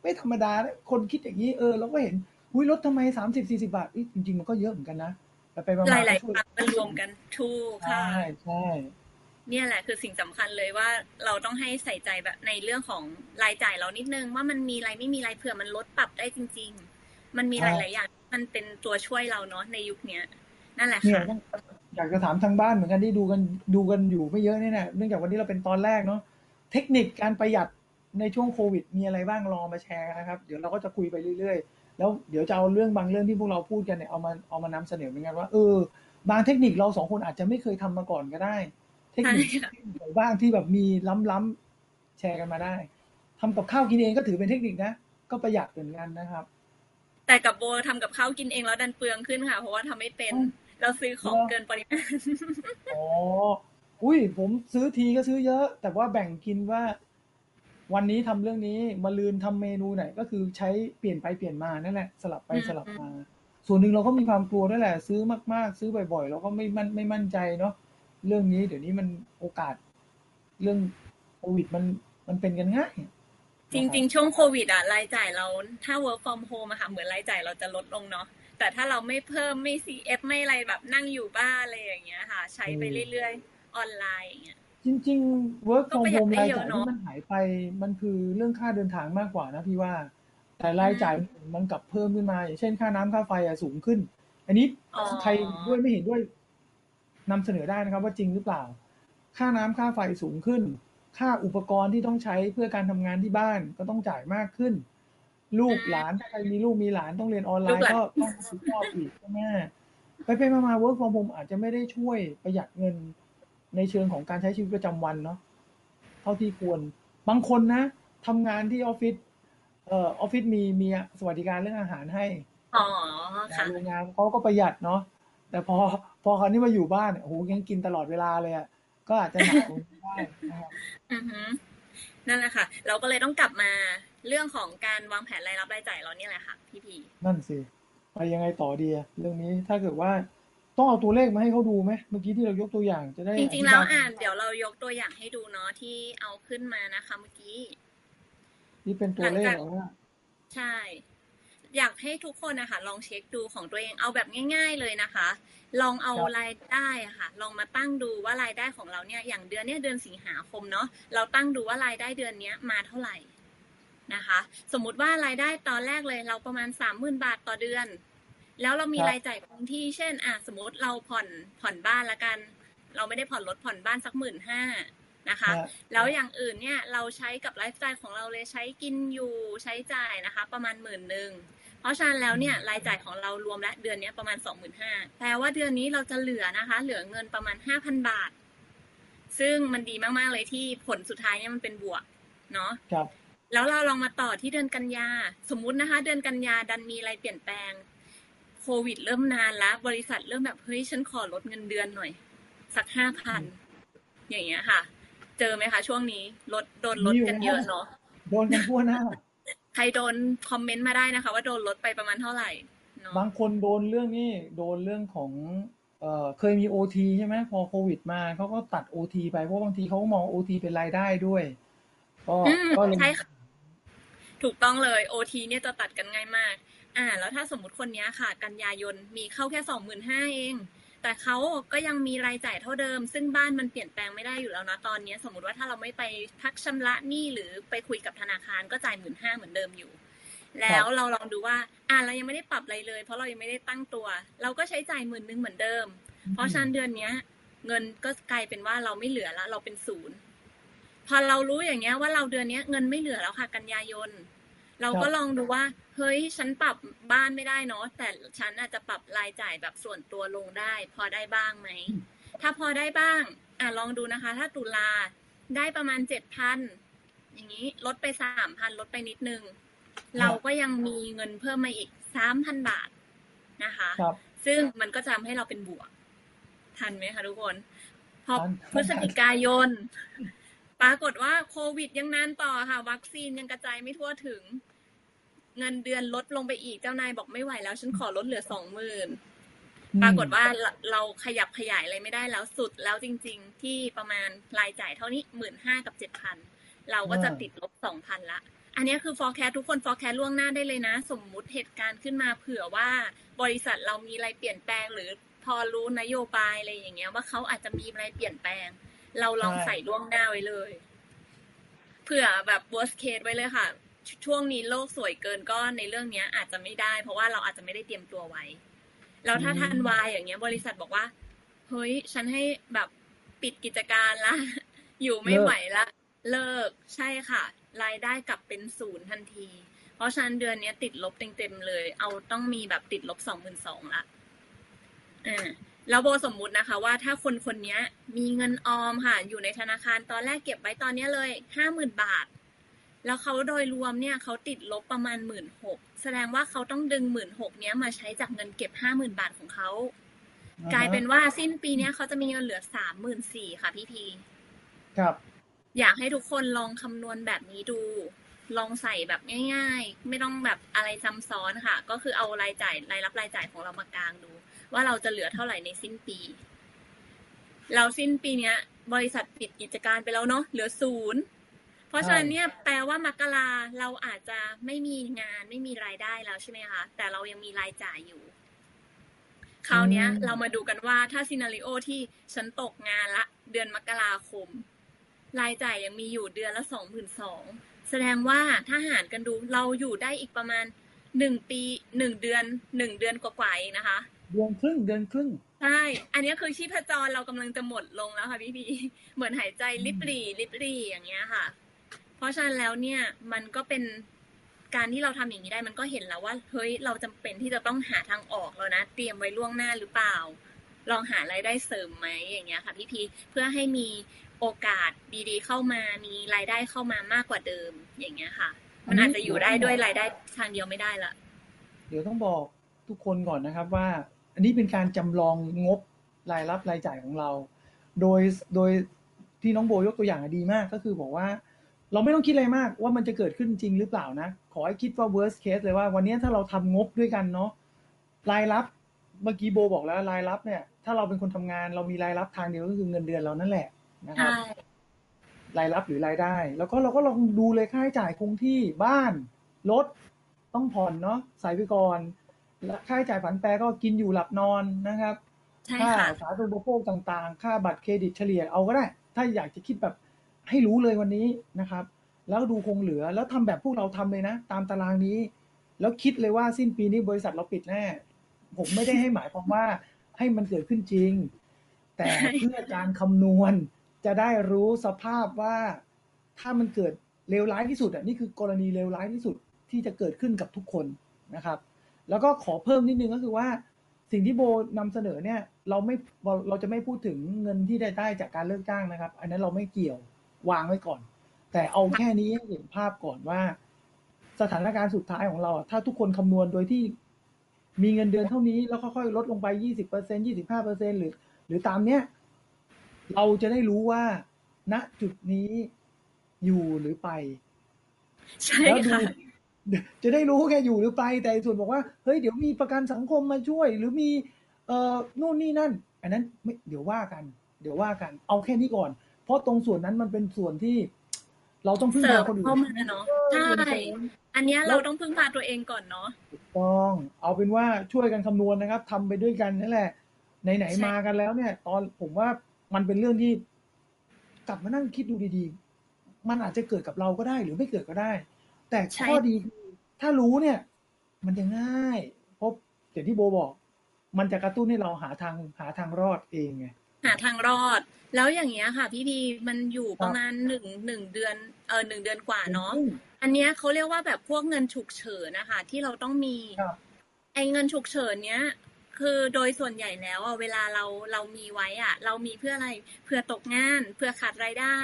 ไม่ธรรมดานะคนคิดอย่างนี้เออเราก็เห็นอุ้ยลดทำไมสามสิบสี่สิบาทอุ๊ยจริง ๆ มันก็เยอะเหมือนกันนะแต่ไปมาหๆลายก็ๆครั้งมันรวมกันถูกค่ะใช่ใช่เนี่ยแหละคือสิ่งสำคัญเลยว่าเราต้องให้ใส่ใจแบบในเรื่องของรายจ่ายเรานิดนึง ว่ามันมีอะไรไม่มีอะไรเผื่อมันลดปรับได้จริง ๆ มันมีหลายๆอย่างที่ มันเป็นตัวช่วยเราเนาะในยุคเนี้ย นั่นแหละค่ะอยากจะถามทางบ้านเหมือนกันที่ดูกันดูกันอยู่ไม่เยอะเนี่ยนะเนื่องจากวันนี้เราเป็นตอนแรกเนาะเทคนิคการประหยัดในช่วงโควิด มีอะไรบ้างลองมาแชร์กันนะครับ เดี๋ยวเราก็จะคุยไปเรื่อยๆ แล้วเดี๋ยวจะเอาเรื่องบางเรื่องที่พวกเราพูดกันเนี่ยเอามาเอามานำเสนอเหมือนกันว่าเออบางเทคนิคเราสองคนอาจจะไม่เคยทำมาก่อนก็ได้ เทคนิคใช่ค่ะไหนบ้างที่แบบมีล้ำๆแชร์กันมาได้ทำกับข้าวกินเองก็ถือเป็นเทคนิคนะ ก็ประหยัดเหมือนกันนะครับ แต่กับโบทำกับข้าวกินเองแล้วดันเปลืองขึ้นค่ะ เพราะว่าทำไม่เป็นอ๋อเราซื้อของเหรอเกินปริมาณอ๋ออุ้ยผมซื้อทีก็ซื้อเยอะ แต่ว่าแบ่งกินว่า วันนี้ทำเรื่องนี้มาลืนทำเมนูไหนก็คือใช้เปลี่ยนไปเปลี่ยนมานั่นแหละ สลับไปอืมสลับมา ส่วนหนึ่งเราก็มีความกลัวด้วยแหละ ซื้อมาก ๆ ซื้อบ่อยๆเราก็ไม่มั่นไม่มั่นใจเนาะเรื่องนี้เดี๋ยวนี้มันโอกาส เรื่องโควิดมันมันเป็นกันง่าย จริง ๆ ช่วงโควิดอะรายจ่ายเราถ้า work from home อะค่ะเหมือนรายจ่ายเราจะลดลงเนาะแต่ถ้าเราไม่เพิ่มไม่ CF ไม่อะไรแบบนั่งอยู่บ้านอะไรอย่างเงี้ยค่ะ ใช้ไปเรื่อยๆ ออนไลน์อย่างเงี้ยจริง ๆ work ก็ from ประหยัด home ได้รายเยจ่าอะยเนอะที่มันหายไปมันคือเรื่องค่าเดินทางมากกว่านะพี่ว่า แต่รายจ่ายมันกลับเพิ่มขึ้นมา อย่างเช่นค่าน้ำค่าไฟอะสูงขึ้น อันนี้อ๋อใครด้วยไม่เห็นด้วยนำเสนอได้นะครับ ว่าจริงหรือเปล่า ค่าน้ำค่าไฟสูงขึ้น ค่าอุปกรณ์ที่ต้องใช้เพื่อการทำงานที่บ้านก็ต้องจ่ายมากขึ้น ลูกหลานถ้าใครมีลูกมีหลานต้องเรียนออนไลลูกน์หลานก็ต้องรับผิดชอบอีกใช่ไหมไปไปมามา work from home อาจจะไม่ได้ช่วยประหยัดเงินในเชิงของการใช้ชีวิตประจำวันเนาะเท่าที่ควรบางคนนะทำงานที่ออฟฟิศเอ่อออฟฟิศมีมีสวัสดิการเรื่องอาหารให้อ๋อแต่ค่ะโรงงานเขาก็ประหยัดเนาะแต่พอพอคราวนี้มาอยู่บ้านเนี่ยโอ้โหยังกินตลอดเวลาเลยอะ ก็อาจจะหนักลงได้นะครับอือฮึนั่นแหละค่ะ เราก็เลยต้องกลับมาเรื่องของการวางแผนรายรับรายจ่ายเราเนี่ยแหละค่ะพี่พีนั่นสิไปยังไงต่อดีอะเรื่องนี้ถ้าเกิดว่าต้องเอาตัวเลขมาให้เขาดูไหมเมื่อกี้ที่เรายกตัวอย่างจะได้จริงๆแล้วธิบยอ่านเดี๋ยวเรายกตัวอย่างให้ดูเนาะที่เอาขึ้นมานะคะ เมื่อกี้ นี่เป็นตัวเลขเหรอว่าใช่ อยากให้ทุกคนนะคะลองเช็คดูของตัวเองเอาแบบง่าย ๆเลยนะคะ ลองเอาครับรายได้อะค่ะ ลองมาตั้งดูว่ารายได้ของเราเนี่ยอย่างเดือนเนี่ยเดือนสิงหาคมเนาะเราตั้งดูว่ารายได้เดือนเนี้ยมาเท่าไหร่นะคะ สมมุติว่ารายได้ตอนแรกเลยเราประมาณสามหมื่นบาทต่อเดือน แล้วเรามีครับรายจ่ายคงที่เช่นอะสมมติเราผ่อนผ่อนบ้านละกัน เราไม่ได้ผ่อนรถผ่อนบ้านสักหมื่นห้านะคะฮะแล้วอย่างอื่นเนี่ยเราใช้กับไลฟ์สไตล์ของเราเลยใช้กินอยู่ใช้จ่ายนะคะ ประมาณหมื่นหนึ่ง เพราะฉะนั้นแล้วเนี่ยรายจ่ายของเรารวมและเดือนเนี้ยประมาณสองหมื่นห้าแปลว่าเดือนนี้เราจะเหลือนะคะ เหลือเงินประมาณห้าพันบาท ซึ่งมันดีมากๆเลยที่ผลสุดท้ายเนี่ยมันเป็นบวกเนาะครับ แล้วเราลองมาต่อที่เดือนกันยาสมมุตินะคะ เดือนกันยาดันมีอะไรเปลี่ยนแปลงโควิดเริ่มนานแล้ว บริษัทเริ่มแบบเฮ้ยฉันขอลดเงินเดือนหน่อย สักห้าพันอย่างเงี้ยค่ะ เจอไหมคะช่วงนี้ลดโดนลดกันเยอะเนาะโดนกันทั่วหน้า ใครโดนคอมเมนต์มาได้นะคะ ว่าโดนลดไปประมาณเท่าไหร่เนาะบางคนโดนเรื่องนี้โดนเรื่องของเอ่อเคยมีโอทีใช่ไหมพอโควิดมาเขาก็ตัดโอทีไปเพราะบางทีเขาก็มองโอทีเป็นรายได้ด้วยก็อืมก็เลยใช่ค่ะถูกต้องเลยโอทีเนี่ยจะตัดกันง่ายมาก อ่า แล้วถ้าสมมติคนเนี้ยค่ะ กันยายนมีเข้าแค่สองหมื่นห้าเอง แต่เขาก็ยังมีรายจ่ายเท่าเดิม ซึ่งบ้านมันเปลี่ยนแปลงไม่ได้อยู่แล้วนะตอนเนี้ยสมมติว่าถ้าเราไม่ไปพักชำระหนี้หรือไปคุยกับธนาคารก็จ่ายหมื่นห้าเหมือนเดิมอยู่ แล้วเราลองดูว่า อ่าเรายังไม่ได้ปรับอะไรเลย เพราะเรายังไม่ได้ตั้งตัว เราก็ใช้จ่ายหมื่นนึงเหมือนเดิม เพราะฉะนั้นเดือนเนี้ย เงินก็กลายเป็นว่าเราไม่เหลือแล้วเราเป็นศูนย์พอเรารู้อย่างเงี้ยว่าเราเดือนเนี้ยเงินไม่เหลือแล้วค่ะกันยายน เราก็ลองดูว่า เฮ้ยฉันปรับบ้านไม่ได้เนาะแต่ฉันอาจจะปรับรายจ่ายแบบส่วนตัวลงได้ พอได้บ้างไหมถ้าพอได้บ้าง อะลองดูนะคะ ถ้าตุลาได้ประมาณเจ็ดพันอย่างนี้ลดไปสามพันลดไปนิดนึง เราก็ยังมีเงินเพิ่มมาอีกสามพันบาทนะคะครับซึ่งมันก็จะทำให้เราเป็นบวก ทันไหมคะทุกคน พอทันพฤศจิกายน ปรากฏว่าโควิดยังนานต่อค่ะ วัคซีนยังกระจายไม่ทั่วถึง เงินเดือนลดลงไปอีกเจ้านายบอกไม่ไหวแล้ว ฉันขอลดเหลือสองหมื่นปรากฏว่าเราเราขยับขยายอะไรไม่ได้แล้วสุดแล้วจริง ๆ ที่ประมาณรายจ่ายเท่านี้หมื่นห้ากับเจ็ดพันเราก็จะติดลบสองพันละ อันนี้คือ forecast ทุกคน forecast ล่วงหน้าได้เลยนะ สมมุติเหตุการณ์ขึ้นมาเผื่อว่าบริษัทเรามีอะไรเปลี่ยนแปลงหรือพอรู้นโยบายอะไรอย่างเงี้ยว่าเขาอาจจะมีอะไรเปลี่ยนแปลง เราลองใช่ใส่ล่วงหน้าไว้เลย เผื่อแบบ worst case ไว้เลยค่ะ ช่วงนี้โลกสวยเกินก็ในเรื่องเนี้ย อาจจะไม่ได้ เพราะว่าเราอาจจะไม่ได้เตรียมตัวไว้ แล้วถ้าทันวายอย่างเงี้ย บริษัทบอกว่าเฮ้ยฉันให้แบบปิดกิจการละ อยู่ไม่ไหวละเลิกใช่ค่ะ รายได้กลับเป็นศูนย์ทันที เพราะฉะนั้นเดือนเนี้ยติดลบเต็มๆเลย เอาต้องมีแบบติดลบสองหมื่นสองละอ่าแล้วโบสมมุตินะคะว่าถ้าคนคนนี้มีเงินออมค่ะอยู่ในธนาคารตอนแรกเก็บไว้ตอนนี้เลยห้าหมื่นบาท แล้วเขาโดยรวมเนี่ยเขาติดลบประมาณหมื่นหกแสดงว่าเขาต้องดึงหมื่นหกเนี้ยมาใช้จากเงินเก็บห้าหมื่นบาทของเขา กลายเป็นว่าสิ้นปีเนี้ยเขาจะมีเงินเหลือสามหมื่นสี่ค่ะพี่พีครับ อยากให้ทุกคนลองคำนวณแบบนี้ดู ลองใส่แบบง่าย ๆ ไม่ต้องแบบอะไรซับซ้อนค่ะ ก็คือเอารายจ่ายรายรับรายจ่ายของเรามากลางดู ว่าเราจะเหลือเท่าไหร่ในสิ้นปี เราสิ้นปีเนี้ย บริษัทปิดกิจการไปแล้วเนาะเหลือศูนย์ เพราะฉะนั้นเนี่ยแปลว่ามกราเราอาจจะไม่มีงานไม่มีรายได้แล้วใช่ไหมคะ แต่เรายังมีรายจ่ายอยู่ คราวเนี้ยอืมเรามาดูกันว่าถ้าซีนารีโอที่ฉันตกงานละ เดือนมกราคม รายจ่ายยังมีอยู่เดือนละสองหมื่นสองแสดงว่าถ้าหารกันดูเราอยู่ได้อีกประมาณหนึ่งปีหนึ่งเดือนหนึ่งเดือนกว่าๆเองนะคะ เดือนครึ่งเดือนครึ่งใช่อันนี้คือชีพจรเรากำลังจะหมดลงแล้วค่ะพี่พีเหมือนหายใจลิบหรี่ลิบหรี่อย่างเงี้ยค่ะ เพราะฉะนั้นแล้วเนี่ยมันก็เป็นการที่เราทำอย่างนี้ได้มันก็เห็นแล้วว่าเฮ้ยเราจำเป็นที่จะต้องหาทางออกแล้วนะ เตรียมไว้ล่วงหน้าหรือเปล่า ลองหารายได้เสริมไหมอย่างเงี้ยค่ะพี่พีเพื่อให้มีโอกาสดีๆ เข้ามามีรายได้เข้ามามากกว่าเดิมอย่างเงี้ยค่ะ มันอาจจะอยู่ได้ด้วยรายได้ทางเดียวไม่ได้ละเดี๋ยวต้องบอกทุกคนก่อนนะครับว่า อันนี้เป็นการจำลองงบรายรับรายจ่ายของเรา โดยโดยที่น้องโบยกตัวอย่างดีมากก็คือบอกว่า เราไม่ต้องคิดอะไรมากว่ามันจะเกิดขึ้นจริงหรือเปล่านะ ขอให้คิดว่า worst case เลยว่า วันนี้ถ้าเราทำงบด้วยกันเนาะรายรับเมื่อกี้โบบอกแล้วรายรับเนี่ย ถ้าเราเป็นคนทำงานเรามีรายรับทางเดียวก็คือเงินเดือนเรานั่นแหละนะครับใช่รายรับหรือรายได้ แล้วก็เราก็ลองดูเลยค่าใช้จ่ายคงที่บ้านรถต้องผ่อนเนาะใส่ไปก่อนและค่าใช้จ่ายผันแปรก็กินอยู่หลับนอนนะครับใช่ค่าค่ะสาธารณูปโภคต่างๆ ค่าบัตรเครดิตเฉลี่ยเอาก็ได้ ถ้าอยากจะคิดแบบ ให้รู้เลยวันนี้นะครับ แล้วดูคงเหลือแล้วทำแบบพวกเราทำเลยนะ ตามตารางนี้ แล้วคิดเลยว่าสิ้นปีนี้บริษัทเราปิดแน่ผมไม่ได้ให้หมายความว่าให้มันเกิดขึ้นจริง แต่เพื่อการคำนวณจะได้รู้สภาพว่าถ้ามันเกิดเลวร้ายที่สุดอะนี่คือกรณีเลวร้ายที่สุดที่จะเกิดขึ้นกับทุกคนนะครับ แล้วก็ขอเพิ่มนิดนึงก็คือว่า สิ่งที่โบนำเสนอเนี่ย เราไม่เราเราจะไม่พูดถึงเงินที่ได้ได้จากการเลิกจ้างนะครับ อันนั้นเราไม่เกี่ยว วางไว้ก่อน แต่เอาแค่นี้ให้เห็นภาพก่อนว่า สถานการณ์สุดท้ายของเราอะถ้าทุกคนคำนวณโดยที่มีเงินเดือนเท่านี้แล้วค่อยๆลดลงไปยี่สิบเปอร์เซ็นยี่สิบห้าเปอร์เซ็นหรือ หรือตามเนี้ยเราจะได้รู้ว่า ณจุดนี้อยู่หรือไป ใช่แล้วดูค่ะจะได้รู้แค่อยู่หรือไป แต่ส่วนบอกว่าเฮ้ยเดี๋ยวมีประกันสังคมมาช่วย หรือมี เอ่อนู่นนี่นั่น อันนั้นไม่เดี๋ยวว่ากัน เดี๋ยวว่ากัน เอาแค่นี้ก่อนเพ ราะตรงส่วนนั้นมันเป็นส่วนที่ เราต้องพึ่งเสริพามคนอื่นเข้ามาเนาะใช่อันเนี้ยเราต้องพึ่งพาตัวเองก่อนเนาะถูกต้อง เอาเป็นว่าช่วยกันคำนวณนะครับทำไปด้วยกันนั่นแหละไหนใช่ๆมากันแล้วเนี่ย ตอนผมว่ามันเป็นเรื่องที่กลับมานั่งคิดดูดีๆ มันอาจจะเกิดกับเราก็ได้หรือไม่เกิดก็ได้ แต่ข้อดีคือถ้ารู้เนี่ย มันจะง่ายเพราะอย่างที่โบบอก มันจะกระตุ้นให้เราหาทางหาทางรอดเองไง หาทางรอด แล้วอย่างเงี้ยค่ะ พี่พีมันอยู่ประมาณหนึ่งหนึ่งเดือนเออหนึ่งเดือนกว่าเนาะอันเนี้ยเขาเรียกว่าแบบพวกเงินฉุกเฉินนะคะ ที่เราต้องมีครับไอ้เงินฉุกเฉินเนี้ย คือโดยส่วนใหญ่แล้วอะเวลาเราเรามีไว้อะเรามีเพื่ออะไรเพื่อตกงานเพื่อขาดรายได้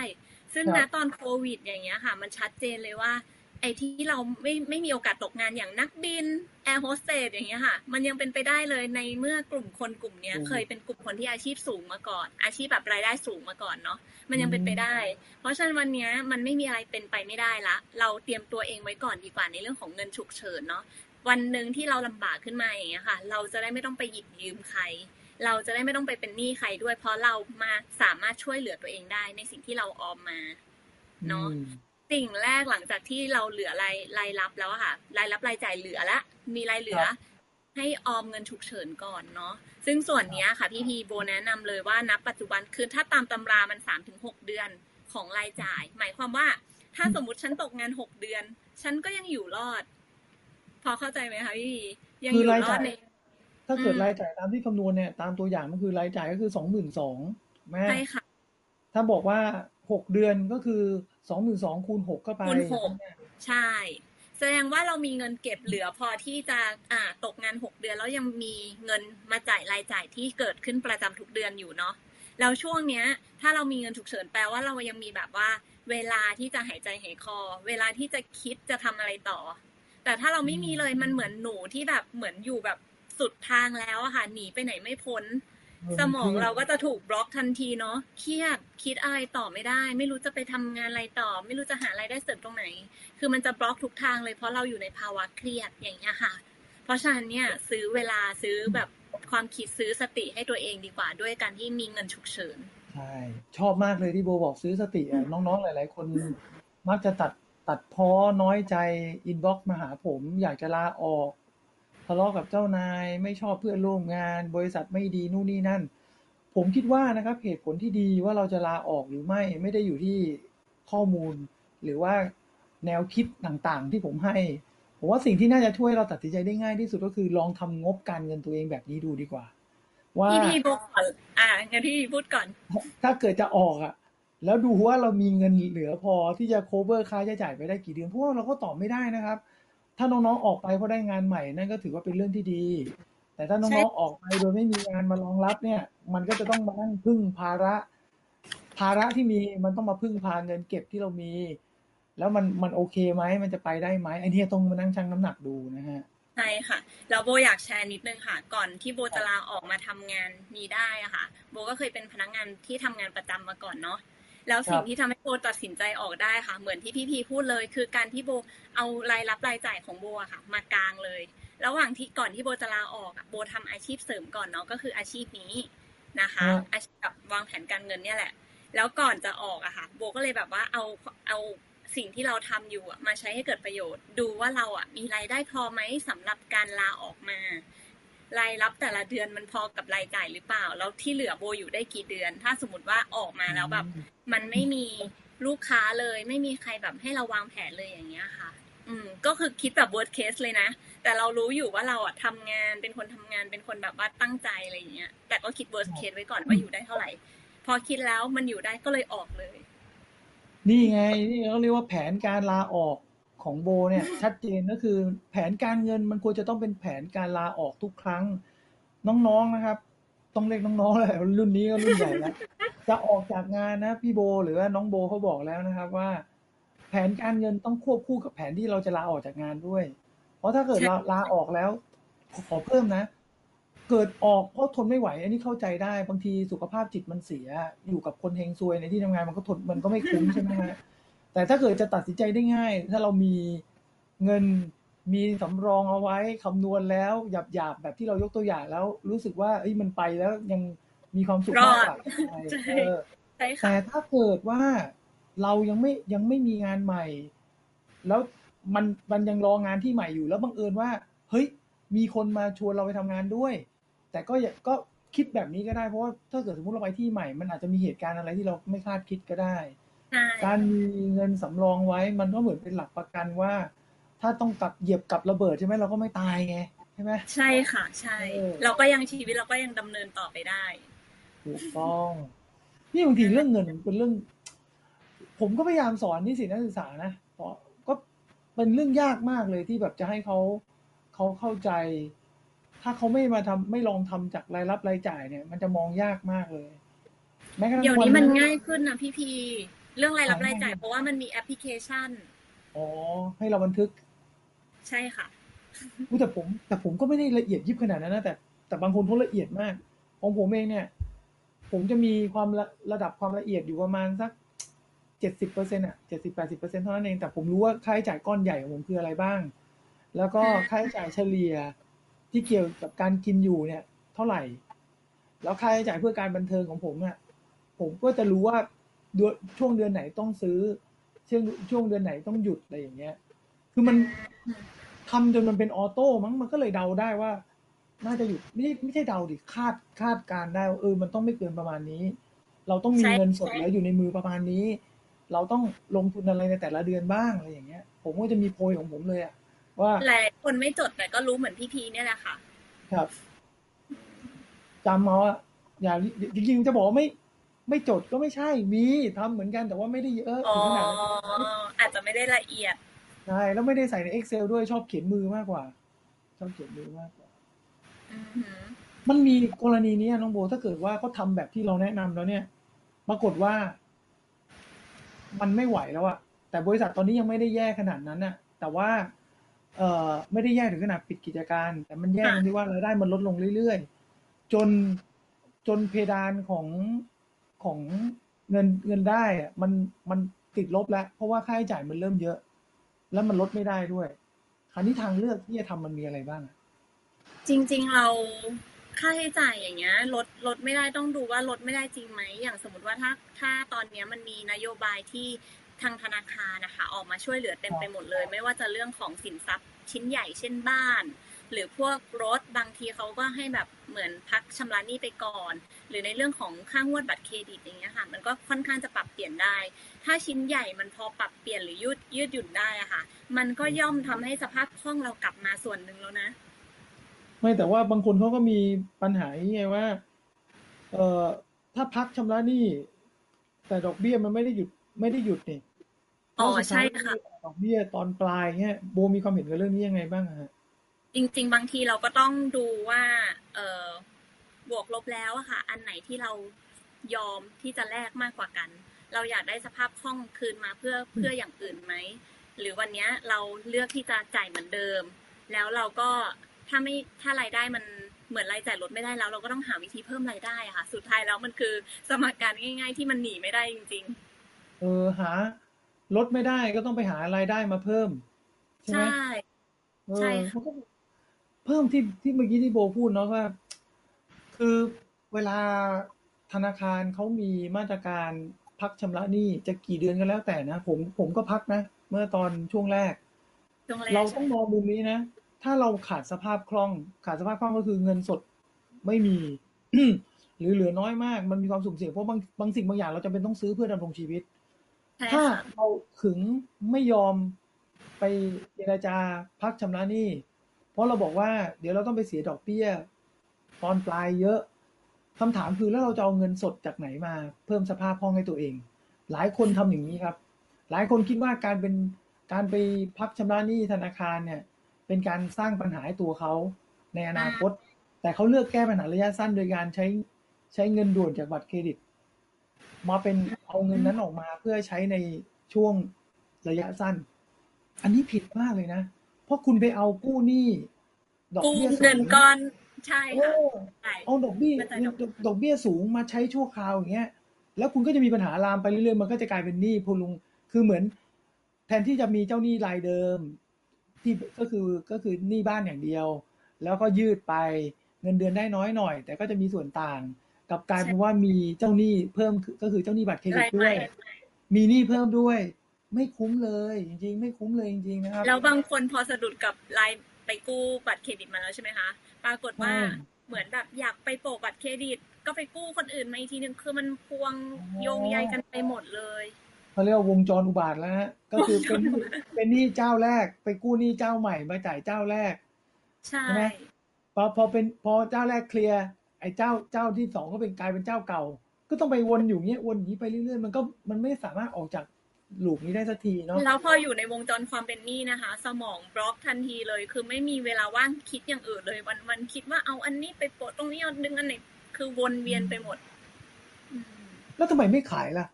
ซึ่งครัณบตอนโควิด อย่างเงี้ยค่ะ มันชัดเจนเลยว่า ไอ้ที่เราไม่ไม่มีโอกาสตกงานอย่างนักบินแอร์โฮสเตสอย่างเงี้ยค่ะ มันยังเป็นไปได้เลยในเมื่อกลุ่มคนกลุ่มเนี้ย เคยเป็นกลุ่มคนที่อาชีพสูงมาก่อน อาชีพแบบรายได้สูงมาก่อนเนาะมันยังเป็นไปได้ เพราะฉะนั้นวันเนี้ยมันไม่มีอะไรเป็นไปไม่ได้ละ เราเตรียมตัวเองไว้ก่อนดีกว่าในเรื่องของเงินฉุกเฉินเนาะวันหนึ่งที่เราลำบากขึ้นมาอย่างเงี้ยค่ะ เราจะได้ไม่ต้องไปหยิบยืมใคร เราจะได้ไม่ต้องไปเป็นหนี้ใครด้วย เพราะเรามาสามารถช่วยเหลือตัวเองได้ในสิ่งที่เราออมมาเนาะ อืมสิ่งแรกหลังจากที่เราเหลือรายรายรับแล้วอะค่ะ รายรับรายจ่ายเหลือละ มีรายเหลือครับให้ออมเงินฉุกเฉินก่อนเนาะซึ่งส่วนเนี้ยค่ะพี่พีโบแนะนำเลยว่านับปัจจุบันคือถ้าตามตำรามันสามถึงหกเดือนของรายจ่าย หมายความว่าถ้าสมมติฉันตกงานหกเดือน ฉันก็ยังอยู่รอด พอเข้าใจไหมคะพี่พียังคืออยู่รายรอจ่าดยในถ้าเกิดอืมรายจ่ายตามที่คำนวณเนี่ยตามตัวอย่างมันคือรายจ่ายก็คือสองหมื่นสองแม่ใช่ค่ะ ถ้าบอกว่าหกเดือนก็คือ สองหมื่นสองคูณหกเข้าไปคูณหกใช่ แสดงว่าเรามีเงินเก็บเหลือพอที่จะอ่าตกงานหกเดือนแล้วยังมีเงินมาจ่ายรายจ่ายที่เกิดขึ้นประจำทุกเดือนอยู่เนาะแล้วช่วงเนี้ย ถ้าเรามีเงินฉุกเฉินแปลว่าเรายังมีแบบว่า เวลาที่จะหายใจหายคอ เวลาที่จะคิดจะทำอะไรต่อ แต่ถ้าเราไม่มีเลยมันเหมือนหนูที่แบบเหมือนอยู่แบบสุดทางแล้วอะค่ะหนีไปไหนไม่พ้น สมองเราก็จะถูกบล็อกทันทีเนาะเครียดคิดอะไรต่อไม่ได้ ไม่รู้จะไปทำงานอะไรต่อ ไม่รู้จะหาอะไรายได้เสริมตรงไหน คือมันจะบล็อกทุกทางเลยเพราะเราอยู่ในภาวะเครียดอย่างเงี้ยค่ะ เพราะฉะนั้นเนี่ยซื้อเวลาซื้อแบบความคิดซื้อสติให้ตัวเองดีกว่า ด้วยการที่มีเงินฉุกเฉินใช่ชอบมากเลยที่โบบอกซื้อสติอะน้องๆหลาย ๆ คนมักจะตัดตัดพ้อน้อยใจอินบ็อกซ์มาหาผม อยากจะลาออก ทะเลาะกับเจ้านายไม่ชอบเพื่อนร่วมงาน บริษัทไม่ดีนู่นนี่นั่น ผมคิดว่านะครับเหตุผลที่ดีว่าเราจะลาออกหรือไม่ไม่ได้อยู่ที่ข้อมูล หรือว่าแนวคิดต่างๆ ที่ผมให้ ผมว่าสิ่งที่น่าจะช่วยเราตัดสินใจได้ง่ายที่สุดก็คือลองทำงบการเงินตัวเองแบบนี้ดูดีกว่า ว่าพี่พีบอกก่อนอ่างั้นพี่พีพูดก่อน ถ้าเกิดจะออกอะแล้วดูว่าเรามีเงินเหลือพอที่จะ cover ค่าใช้จ่ายไปได้กี่เดือนเพราะว่าเราก็ตอบไม่ได้นะครับ ถ้าน้องๆออกไปเพราะได้งานใหม่นั่นก็ถือว่าเป็นเรื่องที่ดี แต่ถ้าน้องๆออกไปโดยไม่มีงานมารองรับเนี่ย มันก็จะต้องมานั่งพึ่งภาระ ภาระที่มีมันต้องมาพึ่งพาเงินเก็บที่เรามี แล้วมันมันโอเคไหมมันจะไปได้ไหมไอ้เนี่ต้องมานั่งชั่งน้ำหนักดูนะฮะใช่ค่ะแล้วโบอยากแชร์นิดนึงค่ะ ก่อนที่โบจะลาออกมาทำงานนี้ได้อะค่ะ โบก็เคยเป็นพนักงานที่ทำงานประจำมาก่อนเนาะ แล้วสิ่คงรับที่ทำให้โบตัดสินใจออกได้ค่ะ เหมือนที่พี่พีพูดเลย คือการที่โบเอารายรับรายจ่ายของโบอะค่ะ มากลางเลย ระหว่างที่ก่อนที่โบจะลาออกอะโบทำอาชีพเสริมก่อนเนาะก็คืออาชีพนี้นะคะอาชีพแบบวางแผนการเงินเนี่ยแหละ แล้วก่อนจะออกอะค่ะ โบก็เลยแบบว่าเอาเอาสิ่งที่เราทำอยู่อะมาใช้ให้เกิดประโยชน์ ดูว่าเราอะมีรายได้พอไหมสำหรับการลาออกมา รายรับแต่ละเดือนมันพอกับรายจ่ายหรือเปล่า แล้วที่เหลือโบอยู่ได้กี่เดือน ถ้าสมมติว่าออกมาแล้วแบบ มันไม่มีลูกค้าเลย ไม่มีใครแบบให้เราวางแผนเลยอย่างเงี้ยค่ะ อืม ก็คือคิดแบบ worst case เลยนะ แต่เรารู้อยู่ว่าเราอะทำงานเป็นคนทำงานเป็นคนแบบว่าตั้งใจอะไรอย่างเงี้ย แต่ก็คิด worst case ไว้ก่อนว่าอยู่ได้เท่าไหร่ พอคิดแล้วมันอยู่ได้ก็เลยออกเลย นี่ไงนี่เขาเรียกว่าแผนการลาออก ของโบเนี่ย ชัดเจนก็คือแผนการเงินมันควรจะต้องเป็นแผนการลาออกทุกครั้ง น้องๆนะครับ ต้องเรียกน้องๆเลยรุ่นนี้ก็รุ่นใหญ่แล้วจะออกจากงานนะพี่โบหรือว่าน้องโบเขาบอกแล้วนะครับว่า แผนการเงินต้องควบคู่กับแผนที่เราจะลาออกจากงานด้วย เพราะถ้าเกิดลาลาออกแล้ว ขอเพิ่มนะ เกิดออกเพราะทนไม่ไหว อันนี้เข้าใจได้บางทีสุขภาพจิตมันเสีย อยู่กับคนเฮงซวยในที่ทำงานมันก็ทนมันก็ไม่คุ้มใช่ไหมฮะ แต่ถ้าเกิดจะตัดสินใจได้ง่าย ถ้าเรามีเงินมีสำรองเอาไว้คำนวณแล้วหยาบหยาบๆแบบที่เรายกตัวอย่างแล้ว รู้สึกว่าเอ้ยมันไปแล้วยังมีความสุขมากกว่าใช่เออใช่ค่ะแต่ถ้าเกิดว่าเรายังไม่ยังไม่มีงานใหม่ แล้วมันมันยังรองานที่ใหม่อยู่แล้วบังเอิญว่า เฮ้ย มีคนมาชวนเราไปทำงานด้วย แต่ก็อย่าก็คิดแบบนี้ก็ได้เพราะว่าถ้าเกิดสมมติเราไปที่ใหม่ มันอาจจะมีเหตุการณ์อะไรที่เราไม่คาดคิดก็ได้ ใช่ การมีเงินสำรองไว้มันก็เหมือนเป็นหลักประกันว่า ถ้าต้องกลับเหยียบกับระเบิดใช่ไหมเราก็ไม่ตายไงใช่ไหมใช่ค่ะ ใช่เออเราก็ยังชีวิตเราก็ยังดำเนินต่อไปได้ ถูกต้อง นี่บางทีเรื่องเงินมันเป็นเรื่อง ผมก็พยายามสอนนิสิตนักศึกษานะเพราะก็เป็นเรื่องยากมากเลยที่แบบจะให้เขาเขาเข้าใจ ถ้าเขาไม่มาทำไม่ลองทำจากรายรับรายจ่ายเนี่ย มันจะมองยากมากเลยแม้กระทั่งเดี๋ยวนี้มันวัง่ายขึ้นนะพี่พี เรื่องรายรับอ๋อรายจ่ายเพราะว่ามันมีแอปพลิเคชัน อ๋อ ให้เราบันทึก ใช่ค่ะอุ๊ยแต่ผม แต่ผมก็ไม่ได้ละเอียดยิบขนาดนั้นนะแต่แต่บางคนเขาละเอียดมาก ของผมเองเนี่ย ผมจะมีความระระดับความละเอียดอยู่ประมาณสักเจ็ดสิบเปอร์เซ็นต์อะเจ็ดสิบแปดสิบเปอร์เซ็นต์เท่านั้นเองแต่ผมรู้ว่าค่าใช้จ่ายก้อนใหญ่ของผมคืออะไรบ้าง แล้วก็ค่าใช้จ่ายเฉลี่ยที่เกี่ยวกับการกินอยู่เนี่ย เท่าไหร่ แล้วค่าใช้จ่ายเพื่อการบันเทิงของผมเนี่ยผมก็จะรู้ว่า เดือนช่วงเดือนไหนต้องซื้อช่วงช่วงเดือนไหนต้องหยุดอะไรอย่างเงี้ย คือมันทำจนมันเป็นออโต้มั้งมันก็เลยเดาได้ว่า น่าจะอยู่ไม่ใช่ไม่ใช่เดาดิคาดคาดการได้ว่าเออ มันต้องไม่เกินประมาณนี้ เราต้องมีใช่เงินสดใช่แล้วอยู่ในมือประมาณนี้ เราต้องลงทุนอะไรในแต่ละเดือนบ้างอะไรอย่างเงี้ย ผมก็จะมีโพยของผมเลยอะว่าหลายคนไม่จดแต่ก็รู้เหมือนพี่พีเนี่ยแหละค่ะ ครับจำเอาอะอย่าจริงๆจะบอกว่าไม่ ไม่จดก็ไม่ใช่มีทำเหมือนกันแต่ว่าไม่ได้เยอะอ๋อถึงขนาดนั้นอาจจะไม่ได้ละเอียดใช่แล้วไม่ได้ใส่ใน Excel ด้วยชอบเขียนมือมากกว่า ชอบเขียนมือมากกว่าอือหือมันมีกรณีเนี้ยน้องโบถ้าเกิดว่าเขาทำแบบที่เราแนะนำแล้วเนี่ย ปรากฏว่า มันไม่ไหวแล้วอะแต่บริษัทตอนนี้ยังไม่ได้แย่ขนาดนั้นอะแต่ว่า เอ่อไม่ได้แย่ถึงขนาดปิดกิจการ แต่มันแย่ตรงที่ว่ารายได้มันลดลงเรื่อยๆจนจนเพดานของ ของเงินเงินได้อะมันมันติดลบแล้ว เพราะว่าค่าใช้จ่ายมันเริ่มเยอะ แล้วมันลดไม่ได้ด้วย คราวนี้ทางเลือกที่จะทำมันมีอะไรบ้างอะจริง ๆ เราค่าใช้จ่ายอย่างเงี้ยลดลดไม่ได้ต้องดูว่าลดไม่ได้จริงไหมอย่างสมมติว่าถ้าถ้าตอนเนี้ยมันมีนโยบายที่ทางธนาคารนะคะ ออกมาช่วยเหลือเต็มไปหมดเลย ไม่ว่าจะเรื่องของสินทรัพย์ชิ้นใหญ่เช่นบ้าน หรือพวกรถบางทีเขาก็ให้แบบเหมือนพักชำระหนี้ไปก่อน หรือในเรื่องของค่างวดบัตรเครดิตอย่างเงี้ยค่ะ มันก็ค่อนข้างจะปรับเปลี่ยนได้ ถ้าชิ้นใหญ่มันพอปรับเปลี่ยนหรือยืดยืดหยุ่นได้อะค่ะ มันก็ย่อมทำให้สภาพคล่องเรากลับมาส่วนหนึ่งแล้วนะ ไม่แต่ว่าบางคนเขาก็มีปัญหาอย่างไงว่า เอ่อถ้าพักชำระหนี้แต่ดอกเบี้ยมันไม่ได้หยุดไม่ได้หยุดนี่อ๋อแล้วสุดท้ายใช่ค่ะดอกเบี้ยตอนปลายเงี้ยโบมีความเห็นกับเรื่องนี้ยังไงบ้างอะฮะจริง ๆ บางทีเราก็ต้องดูว่า เออ บวกลบแล้วอะค่ะ อันไหนที่เรายอมที่จะแลกมากกว่ากัน เราอยากได้สภาพคล่องคืนมาเพื่อเพื่ออย่างอื่นไหมหรือวันเนี้ยเราเลือกที่จะจ่ายเหมือนเดิม แล้วเราก็ถ้าไม่ถ้ารายได้มันเหมือนรายจ่ายลดไม่ได้แล้ว เราก็ต้องหาวิธีเพิ่มรายได้อะค่ะ สุดท้ายแล้วมันคือสมการง่าย ๆ ที่มันหนีไม่ได้จริงเออหาลดไม่ได้ก็ต้องไปหารายได้มาเพิ่มๆใช่ไหมใช่เออใช่ค่ะมันก็เพิ่มที่ที่เมื่อกี้ที่โบพูดเนาะว่า คือเวลาธนาคารเขามีมาตรการพักชำระหนี้จะกี่เดือนก็แล้วแต่นะ ผมผมก็พักนะ เมื่อตอนช่วงแรกช่วงแรกเราใช่ต้องไหมมองมุมนี้นะ ถ้าเราขาดสภาพคล่อง ขาดสภาพคล่องก็คือเงินสดไม่มี หรือเหลือน้อยมากมันมีความสุ่มเสี่ยงเพราะบางบางสิ่งบางอย่างเราจำเป็นต้องซื้อเพื่อดำรงชีวิต ใช่ถ้าค่ะเราขึงไม่ยอมไปเจรจาพักชำระหนี้ เพราะเราบอกว่าเดี๋ยวเราต้องไปเสียดอกเบี้ย ตอนปลายเยอะ คำถามคือแล้วเราจะเอาเงินสดจากไหนมา เพิ่มสภาพคล่องให้ตัวเอง หลายคนทำอย่างนี้ครับ หลายคนคิดว่าการเป็นการไปพักชำระหนี้ธนาคารเนี่ย เป็นการสร้างปัญหาให้ตัวเขาในอนาคต แต่เขาเลือกแก้ปัญหาระยะสั้นโดยการใช้ใช้เงินด่วนจากบัตรเครดิต มาเป็นเอาเงินนั้นออกมาเพื่อใช้ในช่วงระยะสั้น อันนี้ผิดมากเลยนะ เพราะคุณไปเอากู้หนี้ดอกเบี้ยสูเงินก้อน ใช่โอ้ค่ะใช่เอาดอกเบี้ยเข้าใจดอกดอกดอกเบี้ยสูงมาใช้ชั่วคราวอย่างเงี้ย แล้วคุณก็จะมีปัญหาลามไปเรื่อยๆ มันก็จะกลายเป็นหนี้พลุง คือเหมือน แทนที่จะมีเจ้าหนี้รายเดิม ที่ก็คือก็คือหนี้บ้านอย่างเดียว แล้วก็ยืดไปเงินเดือนได้น้อยหน่อย แต่ก็จะมีส่วนต่างกลับกลายเป็นว่ามีเจ้าหนี้เพิ่มก็คือเจ้าหนี้บัตรเครดิตรายด้ใหวม่ยมีหนี้เพิ่มด้วย ไม่คุ้มเลย จริง ๆ ไม่คุ้มเลยจริงๆนะครับแล้วบางคนพอสะดุดกับไลน์ไปกู้บัตรเครดิตมาแล้วใช่ไหมคะ ปรากฏว่าใช่เหมือนแบบอยากไปโปะบัตรเครดิต ก็ไปกู้คนอื่นมาอีกทีหนึ่งคือมันพวงอ๋อโยงใยกันไปหมดเลยเขาเรียกว่าวงจรอุบาทแล้วฮะก็คือเป็นเป็นหนี้เจ้าแรก ไปกู้หนี้เจ้าใหม่มาจ่ายเจ้าแรกใช่ใช่ไหมพอพอเป็นพอเจ้าแรกเคลียร์ไอ้เจ้าเจ้าที่สองก็เป็นกลายเป็นเจ้าเก่า ก็ต้องไปวนอยู่เงี้ยวนอย่างนี้ไปเรื่อยๆมันก็มันไม่สามารถออกจากห ลูปนี้ได้สักทีเนาะแล้วพออยู่ในวงจรความเป็นหนี้นะคะ สมองบล็อกทันทีเลย คือไม่มีเวลาว่างคิดอย่างอื่นเลยวันวันคิดว่าเอาอันนี้ไปโปะตรงนี้เอาดึงอันไหนคือวนเวียนไปหมดอืมแล้วทำไมไม่ขายล่ะ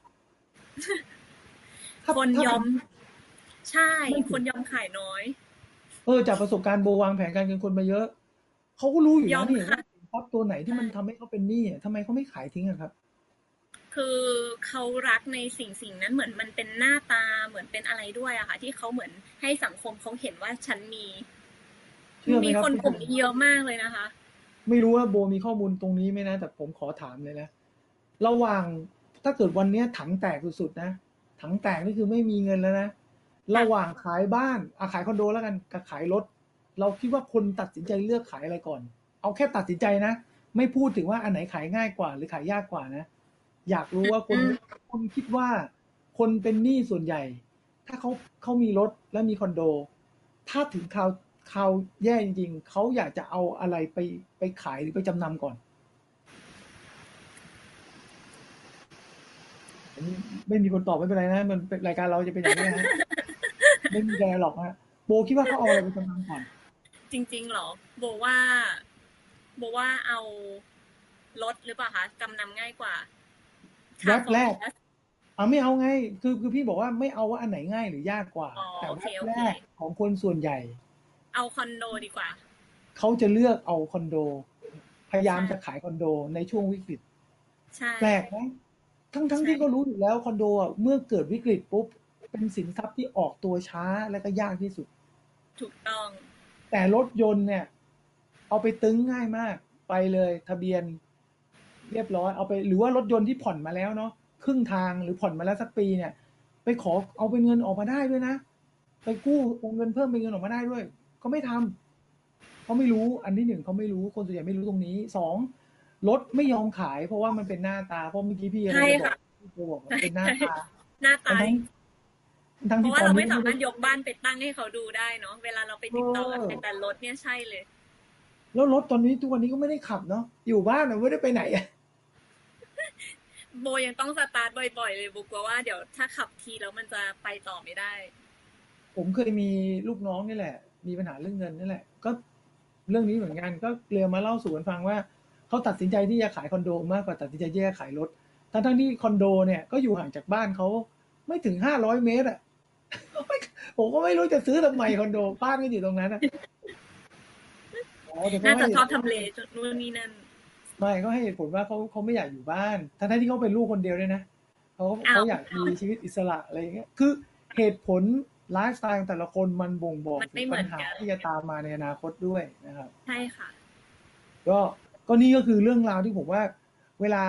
ถ้าคนถ้ายอม ใช่ไม่ถึงคนยอมขายน้อย เออ จากประสบการณ์โบวางแผนการเงินคนมาเยอะ เขาก็รู้อยู่ยแล้อวมนี่ค่ะว่าสินทรัพย์ตัวไหนที่มันทำให้เขาเป็นหนี้อะทำไมเขาไม่ขายทิ้งอะครับ คือเขารักในสิ่งสิ่งนั้นเหมือนมันเป็นหน้าตาเหมือนเป็นอะไรด้วยอะค่ะ ที่เขาเหมือนให้สังคมเขาเห็นว่าฉันมีเชื่อไหมมีครับคนกลุ่มนี้เยอะมากเลยนะคะ ไม่รู้ว่าโบมีข้อมูลตรงนี้ไหมนะ แต่ผมขอถามเลยนะระหว่างถ้าเกิดวันเนี้ยถังแตกสุดๆนะถังแตกนี่คือไม่มีเงินแล้วนะระหว่างขายบ้านอาขายคอนโดแล้วกันกับขายรถ เราคิดว่าคนตัดสินใจเลือกขายอะไรก่อน เอาแค่ตัดสินใจนะ ไม่พูดถึงว่าอันไหนขายง่ายกว่า หรือขายยากกว่านะ อยากรู้ว่าคนอืมคนคิดว่า คนเป็นหนี้ส่วนใหญ่ ถ้าเขาเขามีรถและมีคอนโด ถ้าถึงคราวคราวแย่จริงๆเขาอยากจะเอาอะไรไปไปขายหรือไปจำนำก่อนอันนี้ไม่มีคนตอบไม่เป็นไรนะมันเป็นรายการเราจะเป็นอย่างนี้นะฮะไม่มีอะไรหรอกฮะโบคิดว่าเขาเอาอะไรไปจำนำก่อน จริงๆเหรอโบว่าโบว่าเอารถหรือเปล่าคะกำนำง่ายกว่า แวบแรกเอาไม่เอาไง คือคือพี่บอกว่าไม่เอาว่าอันไหนง่ายหรือยากกว่าอ๋อแต่โอแวเคบโอแรเคกของคนส่วนใหญ่ เอาคอนโดดีกว่า เขาจะเลือกเอาคอนโด พยายามใช่จะขายคอนโดในช่วงวิกฤตใช่แปลกไหมทั้งทั้งใช่ที่ก็รู้อยู่แล้วคอนโดอะเมื่อเกิดวิกฤตปุ๊บ เป็นสินทรัพย์ที่ออกตัวช้าและก็ยากที่สุด ถูกต้อง แต่รถยนต์เนี่ย เอาไปตึงง่ายมาก ไปเลยทะเบียน เรียบร้อยเอาไปหรือว่ารถยนต์ที่ผ่อนมาแล้วเนาะครึ่งทางหรือผ่อนมาแล้วสักปีเนี่ย ไปขอเอาเป็นเงินออกมาได้ด้วยนะ ไปกู้เอาเงินเพิ่มเป็นเงินออกมาได้ด้วย ก็ไม่ทำเขาไม่รู้อันที่หนึ่งเขาไม่รู้คนส่วนใหญ่ไม่รู้ตรงนี้สองรถไม่ยอมขาย เพราะว่ามันเป็นหน้าตาเพราะเมื่อกี้พี่อะไรใช่จะบอค่ะกพี่โบบอกมันเป็นหน้าตาหน้าตาทั้งทั้งเพที่ราะว่าตอนเรานี้ไม่สามารถยกบ้านไปตั้งให้เขาดูได้เนาะเวลาเราไปติดต่อกับเออใครแต่รถเนี่ยใช่เลย แล้วรถตอนนี้ทุกวันนี้ก็ไม่ได้ขับเนาะอยู่บ้านอะไม่ได้ไปไหนอะ โบยังต้องสตาร์ทบ่อยๆเลยโบกลัวว่าเดี๋ยวถ้าขับทีแล้วมันจะไปต่อไม่ได้ ผมเคยมีลูกน้องนี่แหละ มีปัญหาเรื่องเงินนี่แหละ ก็เรื่องนี้เหมือนกันก็เรียมาเล่าสู่กันฟังว่าเขาตัดสินใจที่จะขายคอนโดมากกว่าตัดสินใจที่จะขายรถทั้งทั้งๆที่คอนโดเนี่ยก็อยู่ห่างจากบ้านเขาไม่ถึงห้าร้อยเมตรอะผมก็ไม่รู้จะซื้อทำไมคอนโดบ้านก็อยู่ตรงนั้นอะอ๋อแต่ก็น่าจะให้ชอบทำเลนู่นนี่นั่น ไม่ก็ให้เหตุผลว่าเขาเขาไม่อยากอยู่บ้านทั้งทั้งๆที่เขาเป็นลูกคนเดียวด้วยนะเขาอ้าวเขาอยากมีชีวิตอิสระอะไรอย่างเงี้ยคือเหตุผลไลฟ์สไตล์ของแต่ละคนมันบ่งบอกมันถึไม่งเหมืปัอญนหากันที่จะตามมาในอนาคตด้วยนะครับ ใช่ค่ะ ก็ก็นี่ก็คือเรื่องราวที่ผมว่า เวลา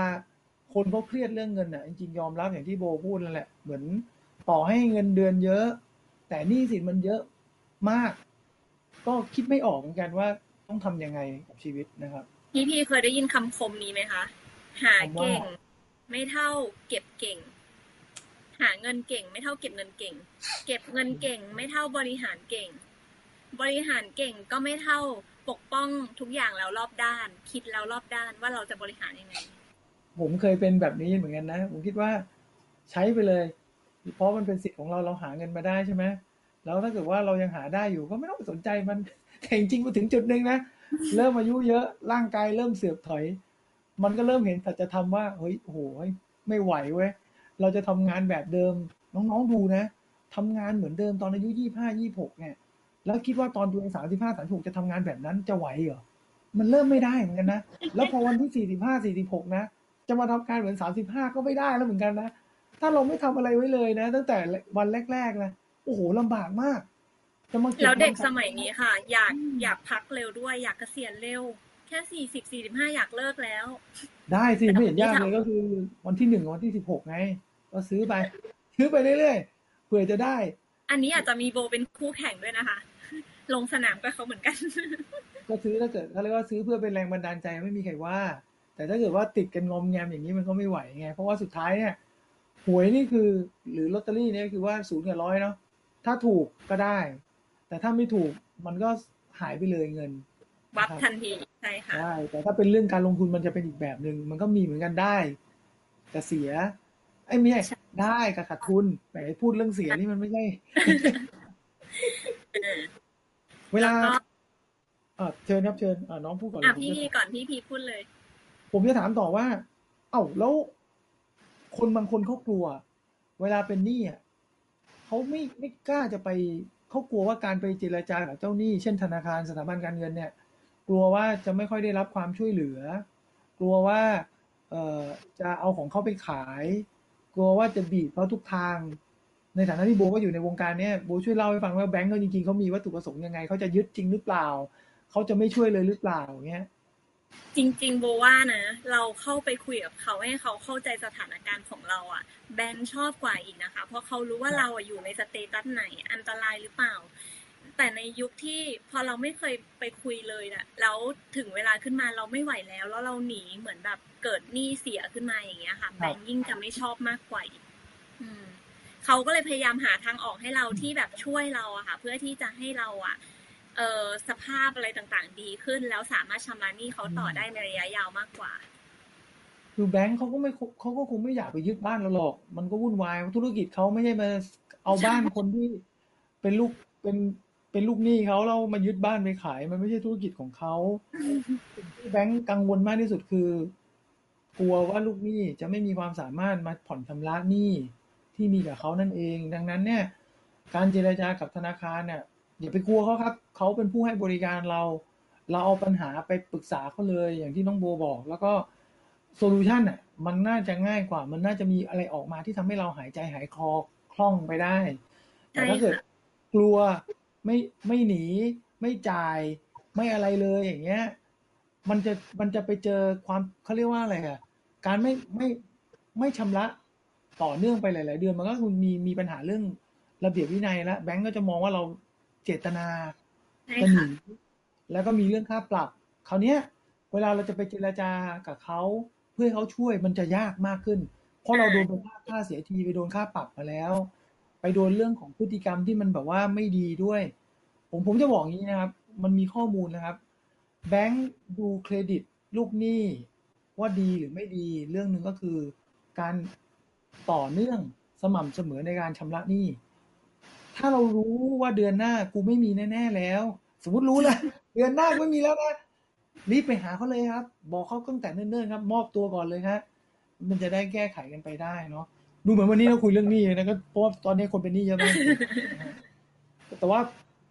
คนเขาเครียดเรื่องเงินอะจริงๆยอมรับอย่างที่โบพูดนั่นแหละ เหมือนต่อให้เงินเดือนเยอะ แต่หนี้สินมันเยอะมาก ก็คิดไม่ออกเหมือนกันว่าต้องทำยังไงกับชีวิตนะครับ พี่พี่เคยได้ยินคำคมนี้ไหมคะ หาเก่ง ไม่เท่าเก็บเก่ง หาเงินเก่ง ไม่เท่าเก็บเงินเก่ง เก็บเงินเก่ง ไม่เท่าบริหารเก่ง บริหารเก่งก็ไม่เท่าปกป้องทุกอย่างแล้วรอบด้าน คิดแล้วรอบด้านว่าเราจะบริหารยังไง ผมเคยเป็นแบบนี้เหมือนกันนะ ผมคิดว่าใช้ไปเลย เพราะมันเป็นสิทธิ์ของเราเราหาเงินมาได้ใช่ไหมแล้วถ้าเกิดว่าเรายังหาได้อยู่ก็ไม่ต้องไปสนใจมันแต่จริงๆมาถึงจุดหนึ่งนะ เริ่มอายุเยอะร่างกายเริ่มเสื่อมถอย มันก็เริ่มเห็นสัจธรรมว่าเฮ้ยโอ้โหไม่ไหวเว้ยเราจะทำงานแบบเดิม น้องๆดูนะทำงานเหมือนเดิมตอนอายุยี่ห้ายี่หกเนี่ย แล้วคิดว่าตอนตัวเองสามสิบห้าสามสิบหกจะทำงานแบบนั้นจะไหวเหรอมันเริ่มไม่ได้เหมือนกันนะแล้วพอวันที่สี่สิบห้าสี่สิบหกนะจะมาทำการเหมือนสามสิบห้าก็ไม่ได้แล้วเหมือนกันนะถ้าเราไม่ทำอะไรไว้เลยนะ ตั้งแต่วันแรกๆนะโอ้โหลำบากมากมาก แล้วเด็กความสมัยนี้ค่ะ อยากอยากพักเร็วด้วย อยากเกษียณเร็ว แค่สี่สิบสี่สิบห้าอยากเลิกแล้ว ได้สิไม่เห็นยากเลยก็คือ วันที่หนึ่งกับวันที่สิบหกไง ก็ซื้อไป ซื้อไปเรื่อยๆเผื่อจะได้ อันนี้อาจจะมีโบเป็นคู่แข่งด้วยนะคะ ลงสนามกับเขาเหมือนกัน ก็ซื้อถ้าเกิดเขาเรียกว่าซื้อเพื่อเป็นแรงบันดาลใจไม่มีใครว่า แต่ถ้าเกิดว่าติดกันงอมแงมอย่างนี้มันก็ไม่ไหวไงเพราะว่าสุดท้ายเนี่ยหวยนี่คือ หรือลอตเตอรี่เนี่ยคือว่าศูนย์กับร้อยเนาะถ้าถูกก็ได้ แต่ถ้าไม่ถูกมันก็หายไปเลยเงินวับทันทีใช่ค่ะใช่แต่ถ้าเป็นเรื่องการลงทุนมันจะเป็นอีกแบบหนึ่งมันก็มีเหมือนกันได้ แต่เสียไอ้ยไม่ใช่ได้กับขาดทุนแต่พูดเรื่องเสียนี่มันไม่ใช่ เวลาแล้วก็เออเชิญครับเชิญเออน้องพูดก่อนเลอะยผมพี่จะพีก่อนพี่พีพูดเลย ผมจะถามต่อว่า เอ้าแล้ว คนบางคนเขากลัว เวลาเป็นหนี้อะเขาไม่ไม่กล้าจะไป เขากลัวว่าการไปเจรจากับเจ้าหนี้ เช่นธนาคารสถาบันการเงินเนี่ย กลัวว่าจะไม่ค่อยได้รับความช่วยเหลือ กลัวว่าเออจะเอาของเขาไปขาย กลัวว่าจะบีบเขาทุกทาง ในฐานะที่โบก็อยู่ในวงการเนี่ยโบช่วยเล่าให้ฟังว่าแบงก์เขาจริงๆเขามีวัตถุประสงค์ยังไงเขาจะยึดจริงหรือเปล่าเขาจะไม่ช่วยเลยหรือเปล่าเงี้ย จริง ๆ โบว่านะ เราเข้าไปคุยกับเขาให้เขาเข้าใจสถานการณ์ของเราอะ แบงค์ชอบกว่าอีกนะคะ เพราะเขารู้ว่าเราอะอยู่ใน status ไหนอันตรายหรือเปล่า แต่ในยุคที่พอเราไม่เคยไปคุยเลยน่ะแล้วถึงเวลาขึ้นมาเราไม่ไหวแล้ว แล้วเราหนีเหมือนแบบเกิดหนี้เสียขึ้นมาอย่างเงี้ยค่ะแบงค์ยิ่งจะไม่ชอบมากกว่าอีกอืมเขาก็เลยพยายามหาทางออกให้เราที่แบบช่วยเราอะค่ะ เพื่อที่จะให้เราอะ เออสภาพอะไรต่างๆ ดีขึ้น แล้วสามารถชำระหนี้เขาต่อได้ในระยะยาวมากกว่า คือแบงค์เขาก็ไม่คเขาก็คงไม่อยากไปยึดบ้านเราหรอก มันก็วุ่นวายธุรกิจเขาไม่ใช่มาเอาบ้านคนที่เป็นลูกเป็นเป็นลูกหนี้เขาเรามายึดบ้านไปขาย มันไม่ใช่ธุรกิจของเขาสิ่งที่แบงค์กังวลมากที่สุดคือกลัวว่าลูกหนี้จะไม่มีความสามารถมาผ่อนชำระหนี้ที่มีกับเขานั่นเอง ดังนั้นเนี่ย การเจรจากับธนาคารเนี่ย อย่าไปกลัวเขาครับเขาเป็นผู้ให้บริการเรา เราเอาปัญหาไปปรึกษาเขาเลยอย่างที่น้องโบบอก แล้วก็โซลูชันอะมันน่าจะง่ายกว่า มันน่าจะมีอะไรออกมาที่ทำให้เราหายใจหายคอคล่องไปได้ แต่ถ้าเกิดกลัวไม่ไม่หนี ไม่จ่าย ไม่อะไรเลยอย่างเงี้ย มันจะมันจะไปเจอความเขาเรียกว่าอะไรอะการไม่ไม่ไม่ชำระต่อเนื่องไปหลาย ๆ เดือนมันก็คือมีมีปัญหาเรื่องระเบียบวินัยแล้วแบงก์ก็จะมองว่าเรา เจตนาใช่จะหค่ะนีแล้วก็มีเรื่องค่าปรับคราวเนี้ย เวลาเราจะไปเจรจากับเขาเพื่อให้เขาช่วยมันจะยากมากขึ้น เพราะเราโดนไปค่าค่าเสียทีไปโดนค่าปรับมาแล้ว ไปโดนเรื่องของพฤติกรรมที่มันแบบว่าไม่ดีด้วย ผมผมจะบอกอย่างนี้นะครับ มันมีข้อมูลนะครับ แบงค์ดูเครดิตลูกหนี้ว่าดีหรือไม่ดี เรื่องหนึ่งก็คือการต่อเนื่องสม่ำเสมอในการชำระหนี้ ถ้าเรารู้ว่าเดือนหน้ากูไม่มีแน่ๆแล้ว สมมติรู้แล้วเดือนหน้าไม่มีแล้วนะรีบไปหาเขาเลยครับ บอกเขาตั้งแต่เนิ่นๆครับ มอบตัวก่อนเลยครับมันจะได้แก้ไขกันไปได้เนาะดูเหมือนวันนี้เราคุยเรื่องหนี้นะก็เพราะตอนนี้คนเป็นหนี้เยอะมากแต่ว่า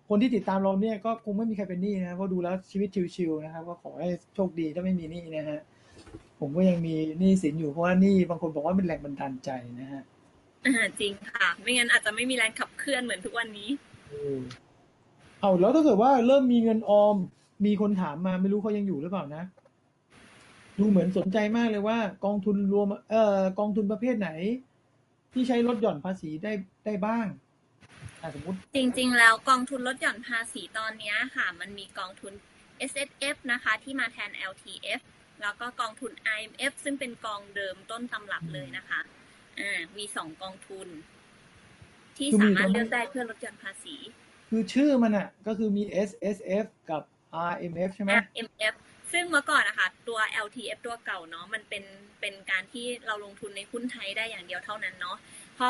คนที่ติดตามเราเนี่ยก็คงไม่มีใครเป็นหนี้นะเพราะดูแล้วชีวิตชิวๆนะครับ ก็ขอให้โชคดีถ้าไม่มีหนี้นะฮะผมก็ยังมีหนี้สินอยู่เพราะว่าหนี้บางคนบอกว่าเป็นแรงบันดาลใจนะฮะ จริงค่ะ ไม่งั้นอาจจะไม่มีแรงขับเคลื่อนเหมือนทุกวันนี้เออเอาแล้วถ้าเกิดว่าเริ่มมีเงินออม มีคนถามมาไม่รู้เขายังอยู่หรือเปล่านะ ดูเหมือนสนใจมากเลยว่า กองทุนรวม เอ่อกองทุนประเภทไหน ที่ใช้ลดหย่อนภาษีได้ได้บ้างอะสมมติจริง ๆ แล้วกองทุนลดหย่อนภาษีตอนเนี้ยค่ะ มันมีกองทุน S S F นะคะ ที่มาแทน L T F แล้วก็กองทุน I M F ซึ่งเป็นกองเดิมต้นตำรับเลยนะคะ อ่ามีสองกองทุน ที่สามารถเลือกได้เพื่อลดหย่อนภาษี คือชื่อมันอะ ก็คือมี S S F กับ R M F ใช่ไหม M F ซึ่งเมื่อก่อนนะคะตัว L T F ตัวเก่าเนาะมันเป็นเป็นการที่เราลงทุนในหุ้นไทยได้อย่างเดียวเท่านั้นเนาะพอ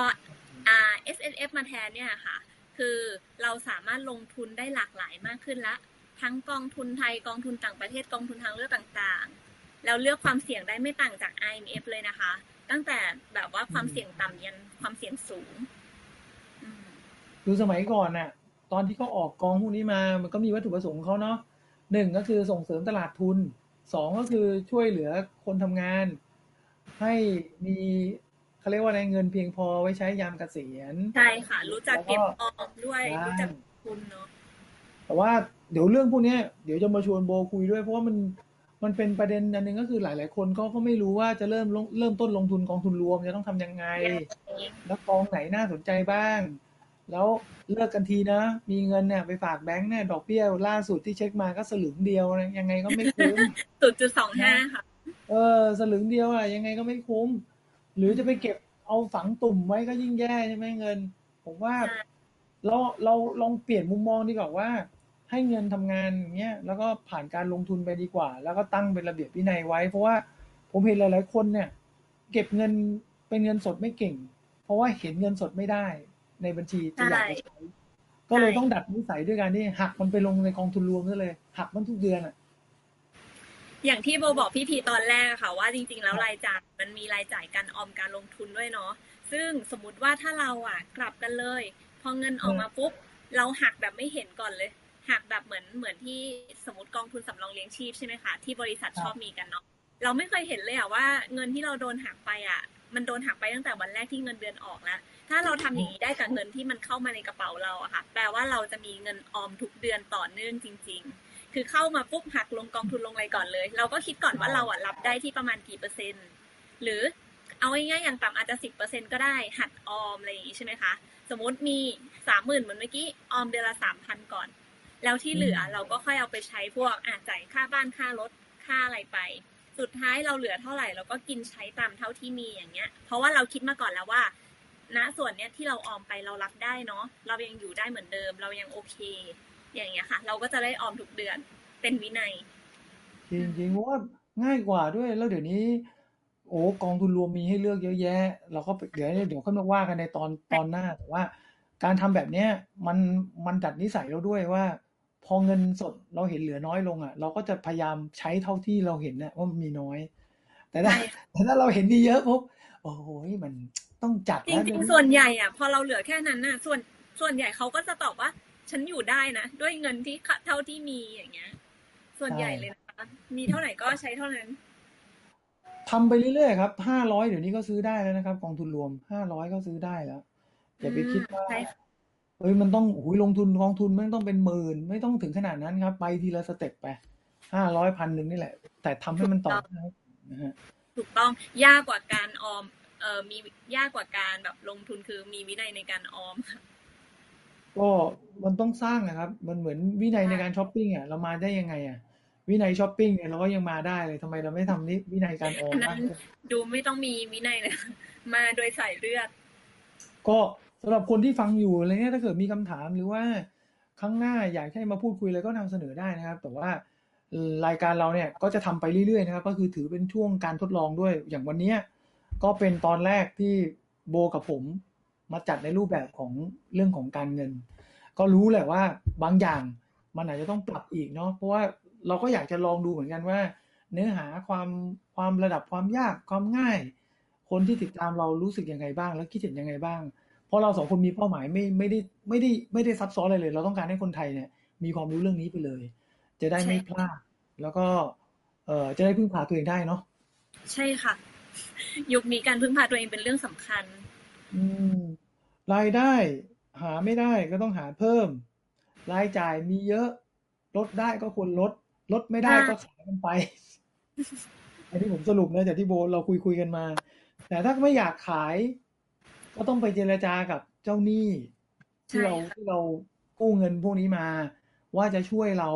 R S S F มาแทนเนี่ยค่ะ คือเราสามารถลงทุนได้หลากหลายมากขึ้นละทั้งกองทุนไทยกองทุนต่างประเทศกองทุนทางเลือกต่างๆ แล้วเลือกความเสี่ยงได้ไม่ต่างจาก IMF เลยนะคะ ตั้งแต่แบบว่าความเสี่ยงต่ำยันความเสี่ยงสูงอืมคือสมัยก่อนน่ะ ตอนที่เขาออกกองพวกนี้มา มันก็มีวัตถุประสงค์ของเขาเนาะหนึ่งก็คือส่งเสริมตลาดทุนสองก็คือช่วยเหลือคนทำงาน ให้มีเขาเรียกว่าอะไรเงินเพียงพอไว้ใช้ยามเกษียณใช่ค่ะ รู้จักเก็บออมด้วยใช่รู้จักทุนเนาะแต่ว่าเดี๋ยวเรื่องพวกเนี้ยเดี๋ยวจะมาชวนโบคุยด้วยเพราะว่ามัน มันเป็นประเด็นอันหนึงก็คือหลาย ๆ คนก็ก็ไม่รู้ว่าจะเริ่มลงเริ่มต้นลงทุนกองทุนรวมจะต้องทำยังไง แล้วกองไหนน่าสนใจบ้าง แล้วเลิกกันทีนะ มีเงินเนี่ยไปฝากแบงค์เนี่ยดอกเบี้ยล่าสุดที่เช็คมาก็สลึงเดียวนะยังไงก็ไม่คุ้มศูนย์จุดสองห้าค่ะ เออ สลึงเดียวอะยังไงก็ไม่คุ้ม หรือจะไปเก็บเอาฝังตุ่มไว้ก็ยิ่งแย่ใช่ไหมเงิน ผมว่าใช่เราเราลองเปลี่ยนมุมมองดีกว่าว่า ให้เงินทำงานอย่างเงี้ยแล้วก็ผ่านการลงทุนไปดีกว่า แล้วก็ตั้งเป็นระเบียบวินัยไว้ เพราะว่าผมเห็นหลาย ๆ คนเนี่ย เก็บเงินเป็นเงินสดไม่เก่ง เพราะว่าเห็นเงินสดไม่ได้ในบัญชีจะอยากจะใช้ก็เลยต้องดัดนิสัยด้วยการที่หักมันไปลงในกองทุนรวมซะเลย หักมันทุกเดือนอะอย่างที่โบบอกพี่พีตอนแรกค่ะว่าจริง ๆ แล้วรายจ่ายมันมีรายจ่ายการออมการลงทุนด้วยเนาะซึ่งสมมติว่าถ้าเราอะกลับกันเลย พอเงินออกมาปุ๊บเราหักแบบไม่เห็นก่อนเลย หักแบบเหมือนเหมือนที่สมมติกองทุนสำรองเลี้ยงชีพใช่ไหมคะที่บริษัทครับชอบมีกันเนาะเราไม่เคยเห็นเลยอะว่าเงินที่เราโดนหักไปอะมันโดนหักไปตั้งแต่วันแรกที่เงินเดือนออกแล้วถ้าเราทำอย่างนี้ได้กับเงินที่มันเข้ามาในกระเป๋าเราอะค่ะ แปลว่าเราจะมีเงินออมทุกเดือนต่อเนื่องจริง ๆ คือเข้ามาปุ๊บหักลงกองทุนลงอะไรก่อนเลย เราก็คิดก่อนว่าเราอะรับได้ที่ประมาณกี่เปอร์เซ็นต์ หรือเอาง่ายๆอย่างต่ำอาจจะสิบเปอร์เซ็นก็ได้หัดออมอะไรอย่างนี้ใช่ไหมคะ สมมติมีสามหมื่นเหมือนเมื่อกี้ออมเดือนละสามพันก่อน แล้วที่เหลือเราก็ค่อยเอาไปใช้พวกอาจ่ายค่าบ้านค่ารถค่าอะไรไป สุดท้ายเราเหลือเท่าไหร่เราก็กินใช้ตามเท่าที่มีอย่างเงี้ย เพราะว่าเราคิดมาก่อนแล้วว่า ณส่วนเนี้ยที่เราออมไปเรารับได้เนาะเรายังอยู่ได้เหมือนเดิม เรายังโอเค อย่างเงี้ยค่ะ เราก็จะได้ออมทุกเดือนเป็นวินัย จริงๆเพราะว่าง่ายกว่าด้วยแล้วเดี๋ยวนี้โอ้กองทุนรวมมีให้เลือกเยอะแยะ เราก็ไปเดี๋ยวเดี๋ยวค่อยมาว่ากันในตอนตอนหน้าแต่ว่า การทำแบบเนี้ยมันมันดัดนิสัยเราด้วยว่า พอเงินสดเราเห็นเหลือน้อยลงอะ เราก็จะพยายามใช้เท่าที่เราเห็นน่ะว่ามันมีน้อย แต่ถ้าใช่แต่ถ้าเราเห็นมีเยอะปุ๊บโอ้โหมันต้องจัดจแล้วริงๆส่วนใหญ่อะพอเราเหลือแค่นั้นน่ะ ส่วนส่วนใหญ่เขาก็จะตอบว่า ฉันอยู่ได้นะด้วยเงินที่เท่าที่มีอย่างเงี้ย ส่วนใหญ่เลยนะคะมีเท่าไหร่ก็ใช้เท่านั้นทำไปเรื่อยๆครับห้าร้อยเดี๋ยวนี้ก็ซื้อได้แล้วนะครับ กองทุนรวมห้าร้อยก็ซื้อได้แล้วอย่าไปคิดว่าใช่ค่ะ เอ้ยมันต้องโอ้ยลงทุนกองทุนไม่ต้องเป็นหมื่น ไม่ต้องถึงขนาดนั้นครับ ไปทีละสเต็ปไปห้าร้อยพันหนึ่งนี่แหละ แต่ทำให้มันต่อเนื่องนะฮะถูกต้องยากกว่าการออมเอ่อมียากกว่าการแบบลงทุนคือมีวินัยในการออมค่ะก็มันต้องสร้างนะครับ มันเหมือนวินัยในการช้อปปิ้งอะเรามาได้ยังไงอะวินัยช้อปปิ้งเนี่ยเราก็ยังมาได้เลยทำไมเราไม่ทำนี่วินัยการออมอันนั้บ้างนดูไม่ต้องมีวินัยเลยมาโดยสายเลือดก็ สำหรับคนที่ฟังอยู่อะไรเงี้ยถ้าเกิดมีคำถามหรือว่าครั้งหน้าอยากให้มาพูดคุยอะไรก็นำเสนอได้นะครับ แต่ว่ารายการเราเนี่ยก็จะทำไปเรื่อยๆนะครับ ก็คือถือเป็นช่วงการทดลองด้วย อย่างวันนี้ก็เป็นตอนแรกที่โบกับผมมาจัดในรูปแบบของเรื่องของการเงิน ก็รู้แหละว่าบางอย่างมันอาจจะต้องปรับอีกเนาะเพราะว่าเราก็อยากจะลองดูเหมือนกันว่า เนื้อหาความความระดับความยากความง่าย คนที่ติดตามเรารู้สึกยังไงบ้าง แล้วคิดเห็นยังไงบ้าง ราะเราสองคนมีเป้าหมายไม่ไม่ได้ไม่ได้ไม่ได้ซับซ้อนอะไรเลย เราต้องการให้คนไทยเนี่ย มีความรู้เรื่องนี้ไปเลย จะได้ไม่ใช่พลาดแล้วก็เอ่อจะได้พึ่งพาตัวเองได้เนาะใช่ค่ะ ยุคนี้การพึ่งพาตัวเองเป็นเรื่องสำคัญ อืมรายได้หาไม่ได้ก็ต้องหาเพิ่ม รายจ่ายมีเยอะลดได้ก็ควรลด ลดไม่ได้อ่าก็ขายมันไปอันนี้ผมสรุปนะจากที่โบเราคุยคุยกันมา แต่ถ้าไม่อยากขาย ก็ต้องไปเจรจากับเจ้าหนี้ที่เราใช่ค่ะที่เรากู้เงินพวกนี้มา ว่าจะช่วยเรา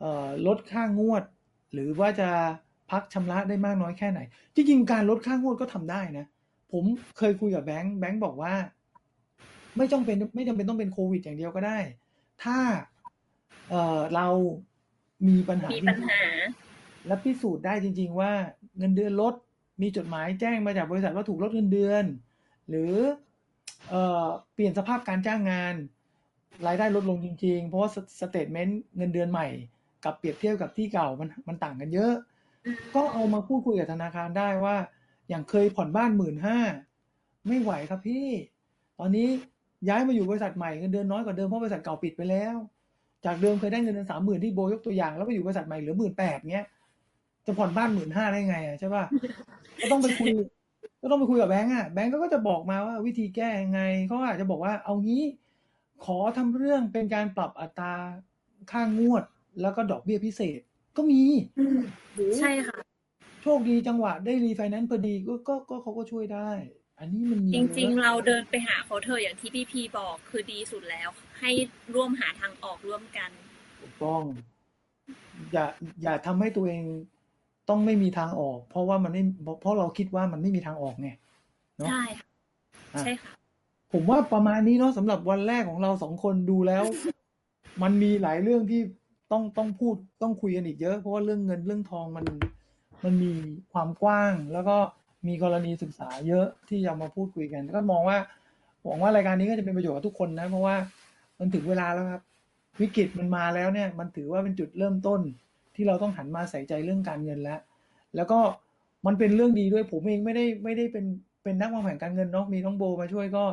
เอ่อลดค่างวด หรือว่าจะพักชำระได้มากน้อยแค่ไหน จริงๆการลดค่างวดก็ทำได้นะ ผมเคยคุยกับแบงค์แบงค์บอกว่า ไม่จำเป็นไม่จำเป็นต้องเป็นโควิดอย่างเดียวก็ได้ ถ้าเอ่อเรามีปัญหามีปัญหา และพิสูจน์ได้จริง ๆ ว่าเงินเดือนลดมีจดหมายแจ้งมาจากบริษัทว่าถูกลดเงินเดือน หรือเอ่อเปลี่ยนสภาพการจ้างงาน รายได้ลดลงจริง ๆ เพราะว่าสเตทเมนต์เงินเดือนใหม่ กับเปรียบเทียบกับที่เก่ามันมันต่างกันเยอะ ก็เอามาพูดคุยกับธนาคารได้ว่า อย่างเคยผ่อนบ้านหมื่นห้าไม่ไหวครับพี่ ตอนนี้ย้ายมาอยู่บริษัทใหม่เงินเดือนน้อยกว่าเดิมเพราะบริษัทเก่าปิดไปแล้ว จากเดิมเคยได้เงินเดือนสามหมื่นที่โบยกตัวอย่างแล้วไปอยู่บริษัทใหม่เหลือหมื่นแปดเงี้ยจะผ่อนบ้านหมื่นห้าได้ไงอะใช่ป่ะก็ต้องไปคุย ก็ต้องไปคุยกับแบงก์อะแบงก์ก็จะบอกมาว่าวิธีแก้ยังไงเขาอาจจะบอกว่าเอางี้ ขอทำเรื่องเป็นการปรับอัตราค่างวด แล้วก็ดอกเบี้ยพิเศษก็มีหรือใช่ค่ะ โชคดีจังหวะได้รีไฟแนนซ์พอดีก็ก็ก็เขาก็ช่วยได้ อันนี้มันมีจริงๆ เยอะเราเดินไปหาเขาเถอะอย่างที่พี่พีบอกคือดีสุดแล้ว ให้ร่วมหาทางออกร่วมกันถูกต้อง อย่าอย่าทำให้ตัวเอง ต้องไม่มีทางออก เพราะว่ามันไม่เพราะเราคิดว่ามันไม่มีทางออกไงเนาะใช่ค่ะอะใช่ค่ะผมว่าประมาณนี้เนาะสำหรับวันแรกของเราสองคนดูแล้ว มันมีหลายเรื่องที่ต้องต้องพูดต้องคุยกันอีกเยอะ เพราะว่าเรื่องเงินเรื่องทองมันมันมีความกว้าง แล้วก็มีกรณีศึกษาเยอะที่จะมาพูดคุยกัน ก็มองว่าหวังว่ารายการนี้ก็จะเป็นประโยชน์กับทุกคนนะ เพราะว่ามันถึงเวลาแล้วครับ วิกฤตมันมาแล้วเนี่ย มันถือว่าเป็นจุดเริ่มต้น ที่เราต้องหันมาใส่ใจเรื่องการเงินแล้ว แล้วก็มันเป็นเรื่องดีด้วยผมเองไม่ได้ไม่ได้เป็นเป็นนักวางแผนการเงินเนาะมีน้องโบมาช่วยก็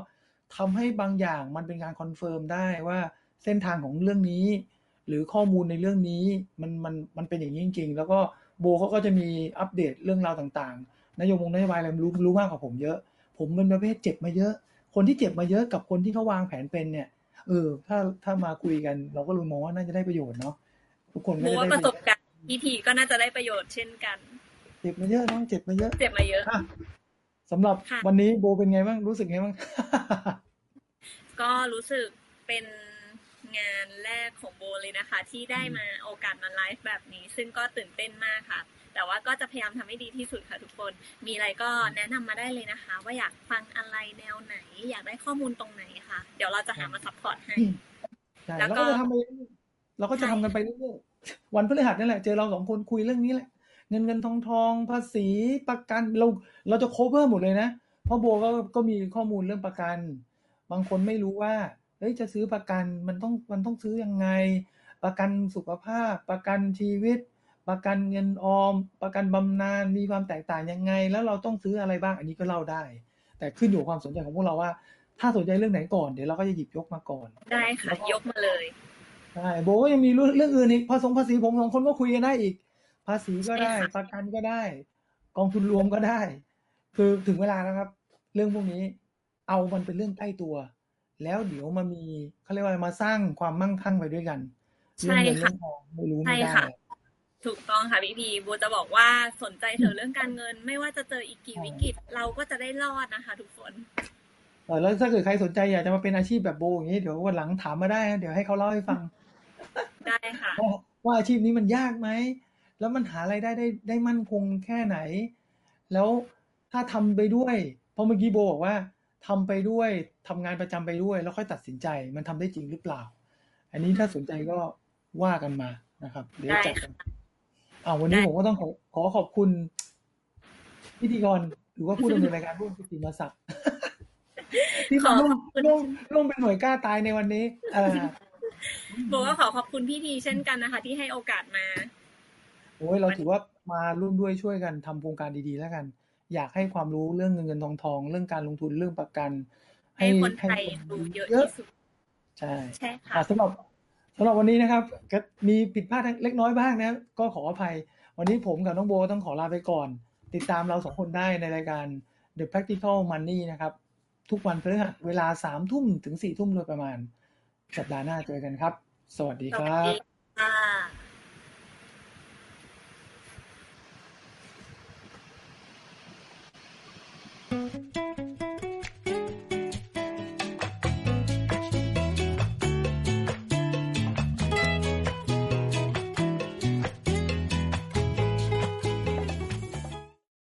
ทำให้บางอย่างมันเป็นการ confirm ได้ว่าเส้นทางของเรื่องนี้ หรือข้อมูลในเรื่องนี้มันมันมันเป็นอย่างนี้จริงๆ แล้วก็โบเขาก็จะมีอัปเดตเรื่องราวต่างๆ นโยบายนโยบายอะไรรู้รู้มากกว่าผมเยอะ ผมเป็นประเภทเจ็บมาเยอะ คนที่เจ็บมาเยอะกับคนที่เขาวางแผนเป็นเนี่ยเออถ้าถ้ามาคุยกันเราก็รู้มองว่าน่าจะได้ประโยชน์เนาะ ทุกคนโบก็จะว่าได้ประสบการณ์พี่พีก็น่าจะได้ประโยชน์เช่นกัน เจ็บมาเยอะน้องเจ็บมาเยอะ เจ็บมาเยอะอะสำหรับค่ะวันนี้โบเป็นไงบ้างรู้สึกไงบ้างก็รู้สึกเป็นงานแรกของโบเลยนะคะ ที่ได้มาโอกาสมาไลฟ์แบบนี้ ซึ่งก็ตื่นเต้นมากค่ะ แต่ว่าก็จะพยายามทำให้ดีที่สุดค่ะทุกคน มีอะไรก็แนะนำมาได้เลยนะคะ ว่าอยากฟังอะไรแนวไหน อยากได้ข้อมูลตรงไหนค่ะ เดี๋ยวเราจะหามา support ให้ใช่แล้วเราก็ก็จะทำไป เรื่อยๆเราก็จะทำกันไปเรื่อยๆวันพฤหัสนั่นแหละเจอเราสองคนคุยเรื่องนี้แหละ เงินเงินทองทองภาษีประกันเราเราจะ cover หมดเลยนะเพราะโบก็ก็มีข้อมูลเรื่องประกัน บางคนไม่รู้ว่าเฮ้ยจะซื้อประกันมันต้องมันต้องซื้อยังไง ประกันสุขภาพ ประกันชีวิต ประกันเงินออม ประกันบำนาญมีความแตกต่างยังไง แล้วเราต้องซื้ออะไรบ้างอันนี้ก็เล่าได้ แต่ขึ้นอยู่กับความสนใจของพวกเราว่า ถ้าสนใจเรื่องไหนก่อนเดี๋ยวเราก็จะหยิบยกมาก่อน ได้ค่ะยกมาเลย ใช่โบก็ยังมีเรื่องเรื่องอื่นอีกภาษีภาษีผมสองคนก็คุยกันได้อีก ภาษีก็ได้ใช่ค่ะประกันก็ได้ กองทุนรวมก็ได้ คือถึงเวลาแล้วครับ เรื่องพวกนี้ เอามันเป็นเรื่องใกล้ตัว แล้วเดี๋ยวมามีเขาเรียกว่าอะไรมาสร้างความมั่งคั่งไปด้วยกันใช่เรื่องเงินค่ะเรื่องทองไม่รู้ใช่ไม่ได้ค่ะถูกต้องค่ะพี่พีโบจะบอกว่าสนใจเถอะเรื่องการเงิน ไม่ว่าจะเจออีกกี่วิกฤต เราก็จะได้รอดนะคะ ทุกคนเออแล้วถ้าเกิดใครสนใจอยากจะมาเป็นอาชีพแบบโบอย่างนี้เดี๋ยววันหลังถามมาได้นะเดี๋ยวให้เขาเล่าให้ฟัง ได้ค่ะว่าว่าอาชีพนี้มันยากไหม แล้วมันหารายได้ได้ได้มั่นคงแค่ไหน แล้วถ้าทำไปด้วย เพราะเมื่อกี้โบบอกว่าทำไปด้วยทำงานประจำไปด้วย แล้วค่อยตัดสินใจมันทำได้จริงหรือเปล่า อันนี้ถ้าสนใจก็ว่ากันมานะครับ เดี๋ยวจัดกันอ่าวันนี้ได้ผมก็ต้องขอขอขอบคุณพิธีกรหรือว่าผู้ดำเนินรายการร่วมกิติมาศักดิ์ที่มาร่วมร่วมร่วมเป็นหน่วยกล้าตายในวันนี้เออโบก็ขอขอบคุณพี่พีเช่นกันนะคะ ที่ให้โอกาสมาโอ้ยเราถือว่ามาร่วมด้วยช่วยกันทำโครงการดีๆ แล้วกัน อยากให้ความรู้เรื่องเงินเงินทองทองเรื่องการลงทุนเรื่องประกัน ให้คนไทยรู้เยอะที่สุดใช่ใช่ค่ะอะสำหรับสำหรับวันนี้นะครับก็มีผิดพลาดเล็กน้อยบ้างนะ ก็ขออภัย วันนี้ผมกับน้องโบต้องขอลาไปก่อน ติดตามเราสองคนได้ในรายการ The Practical Money นะครับ ทุกวันพฤหัสเวลาสามทุ่มถึงสี่ทุ่มโดยประมาณ สัปดาห์หน้าเจอกันครับ สวัสดีครับ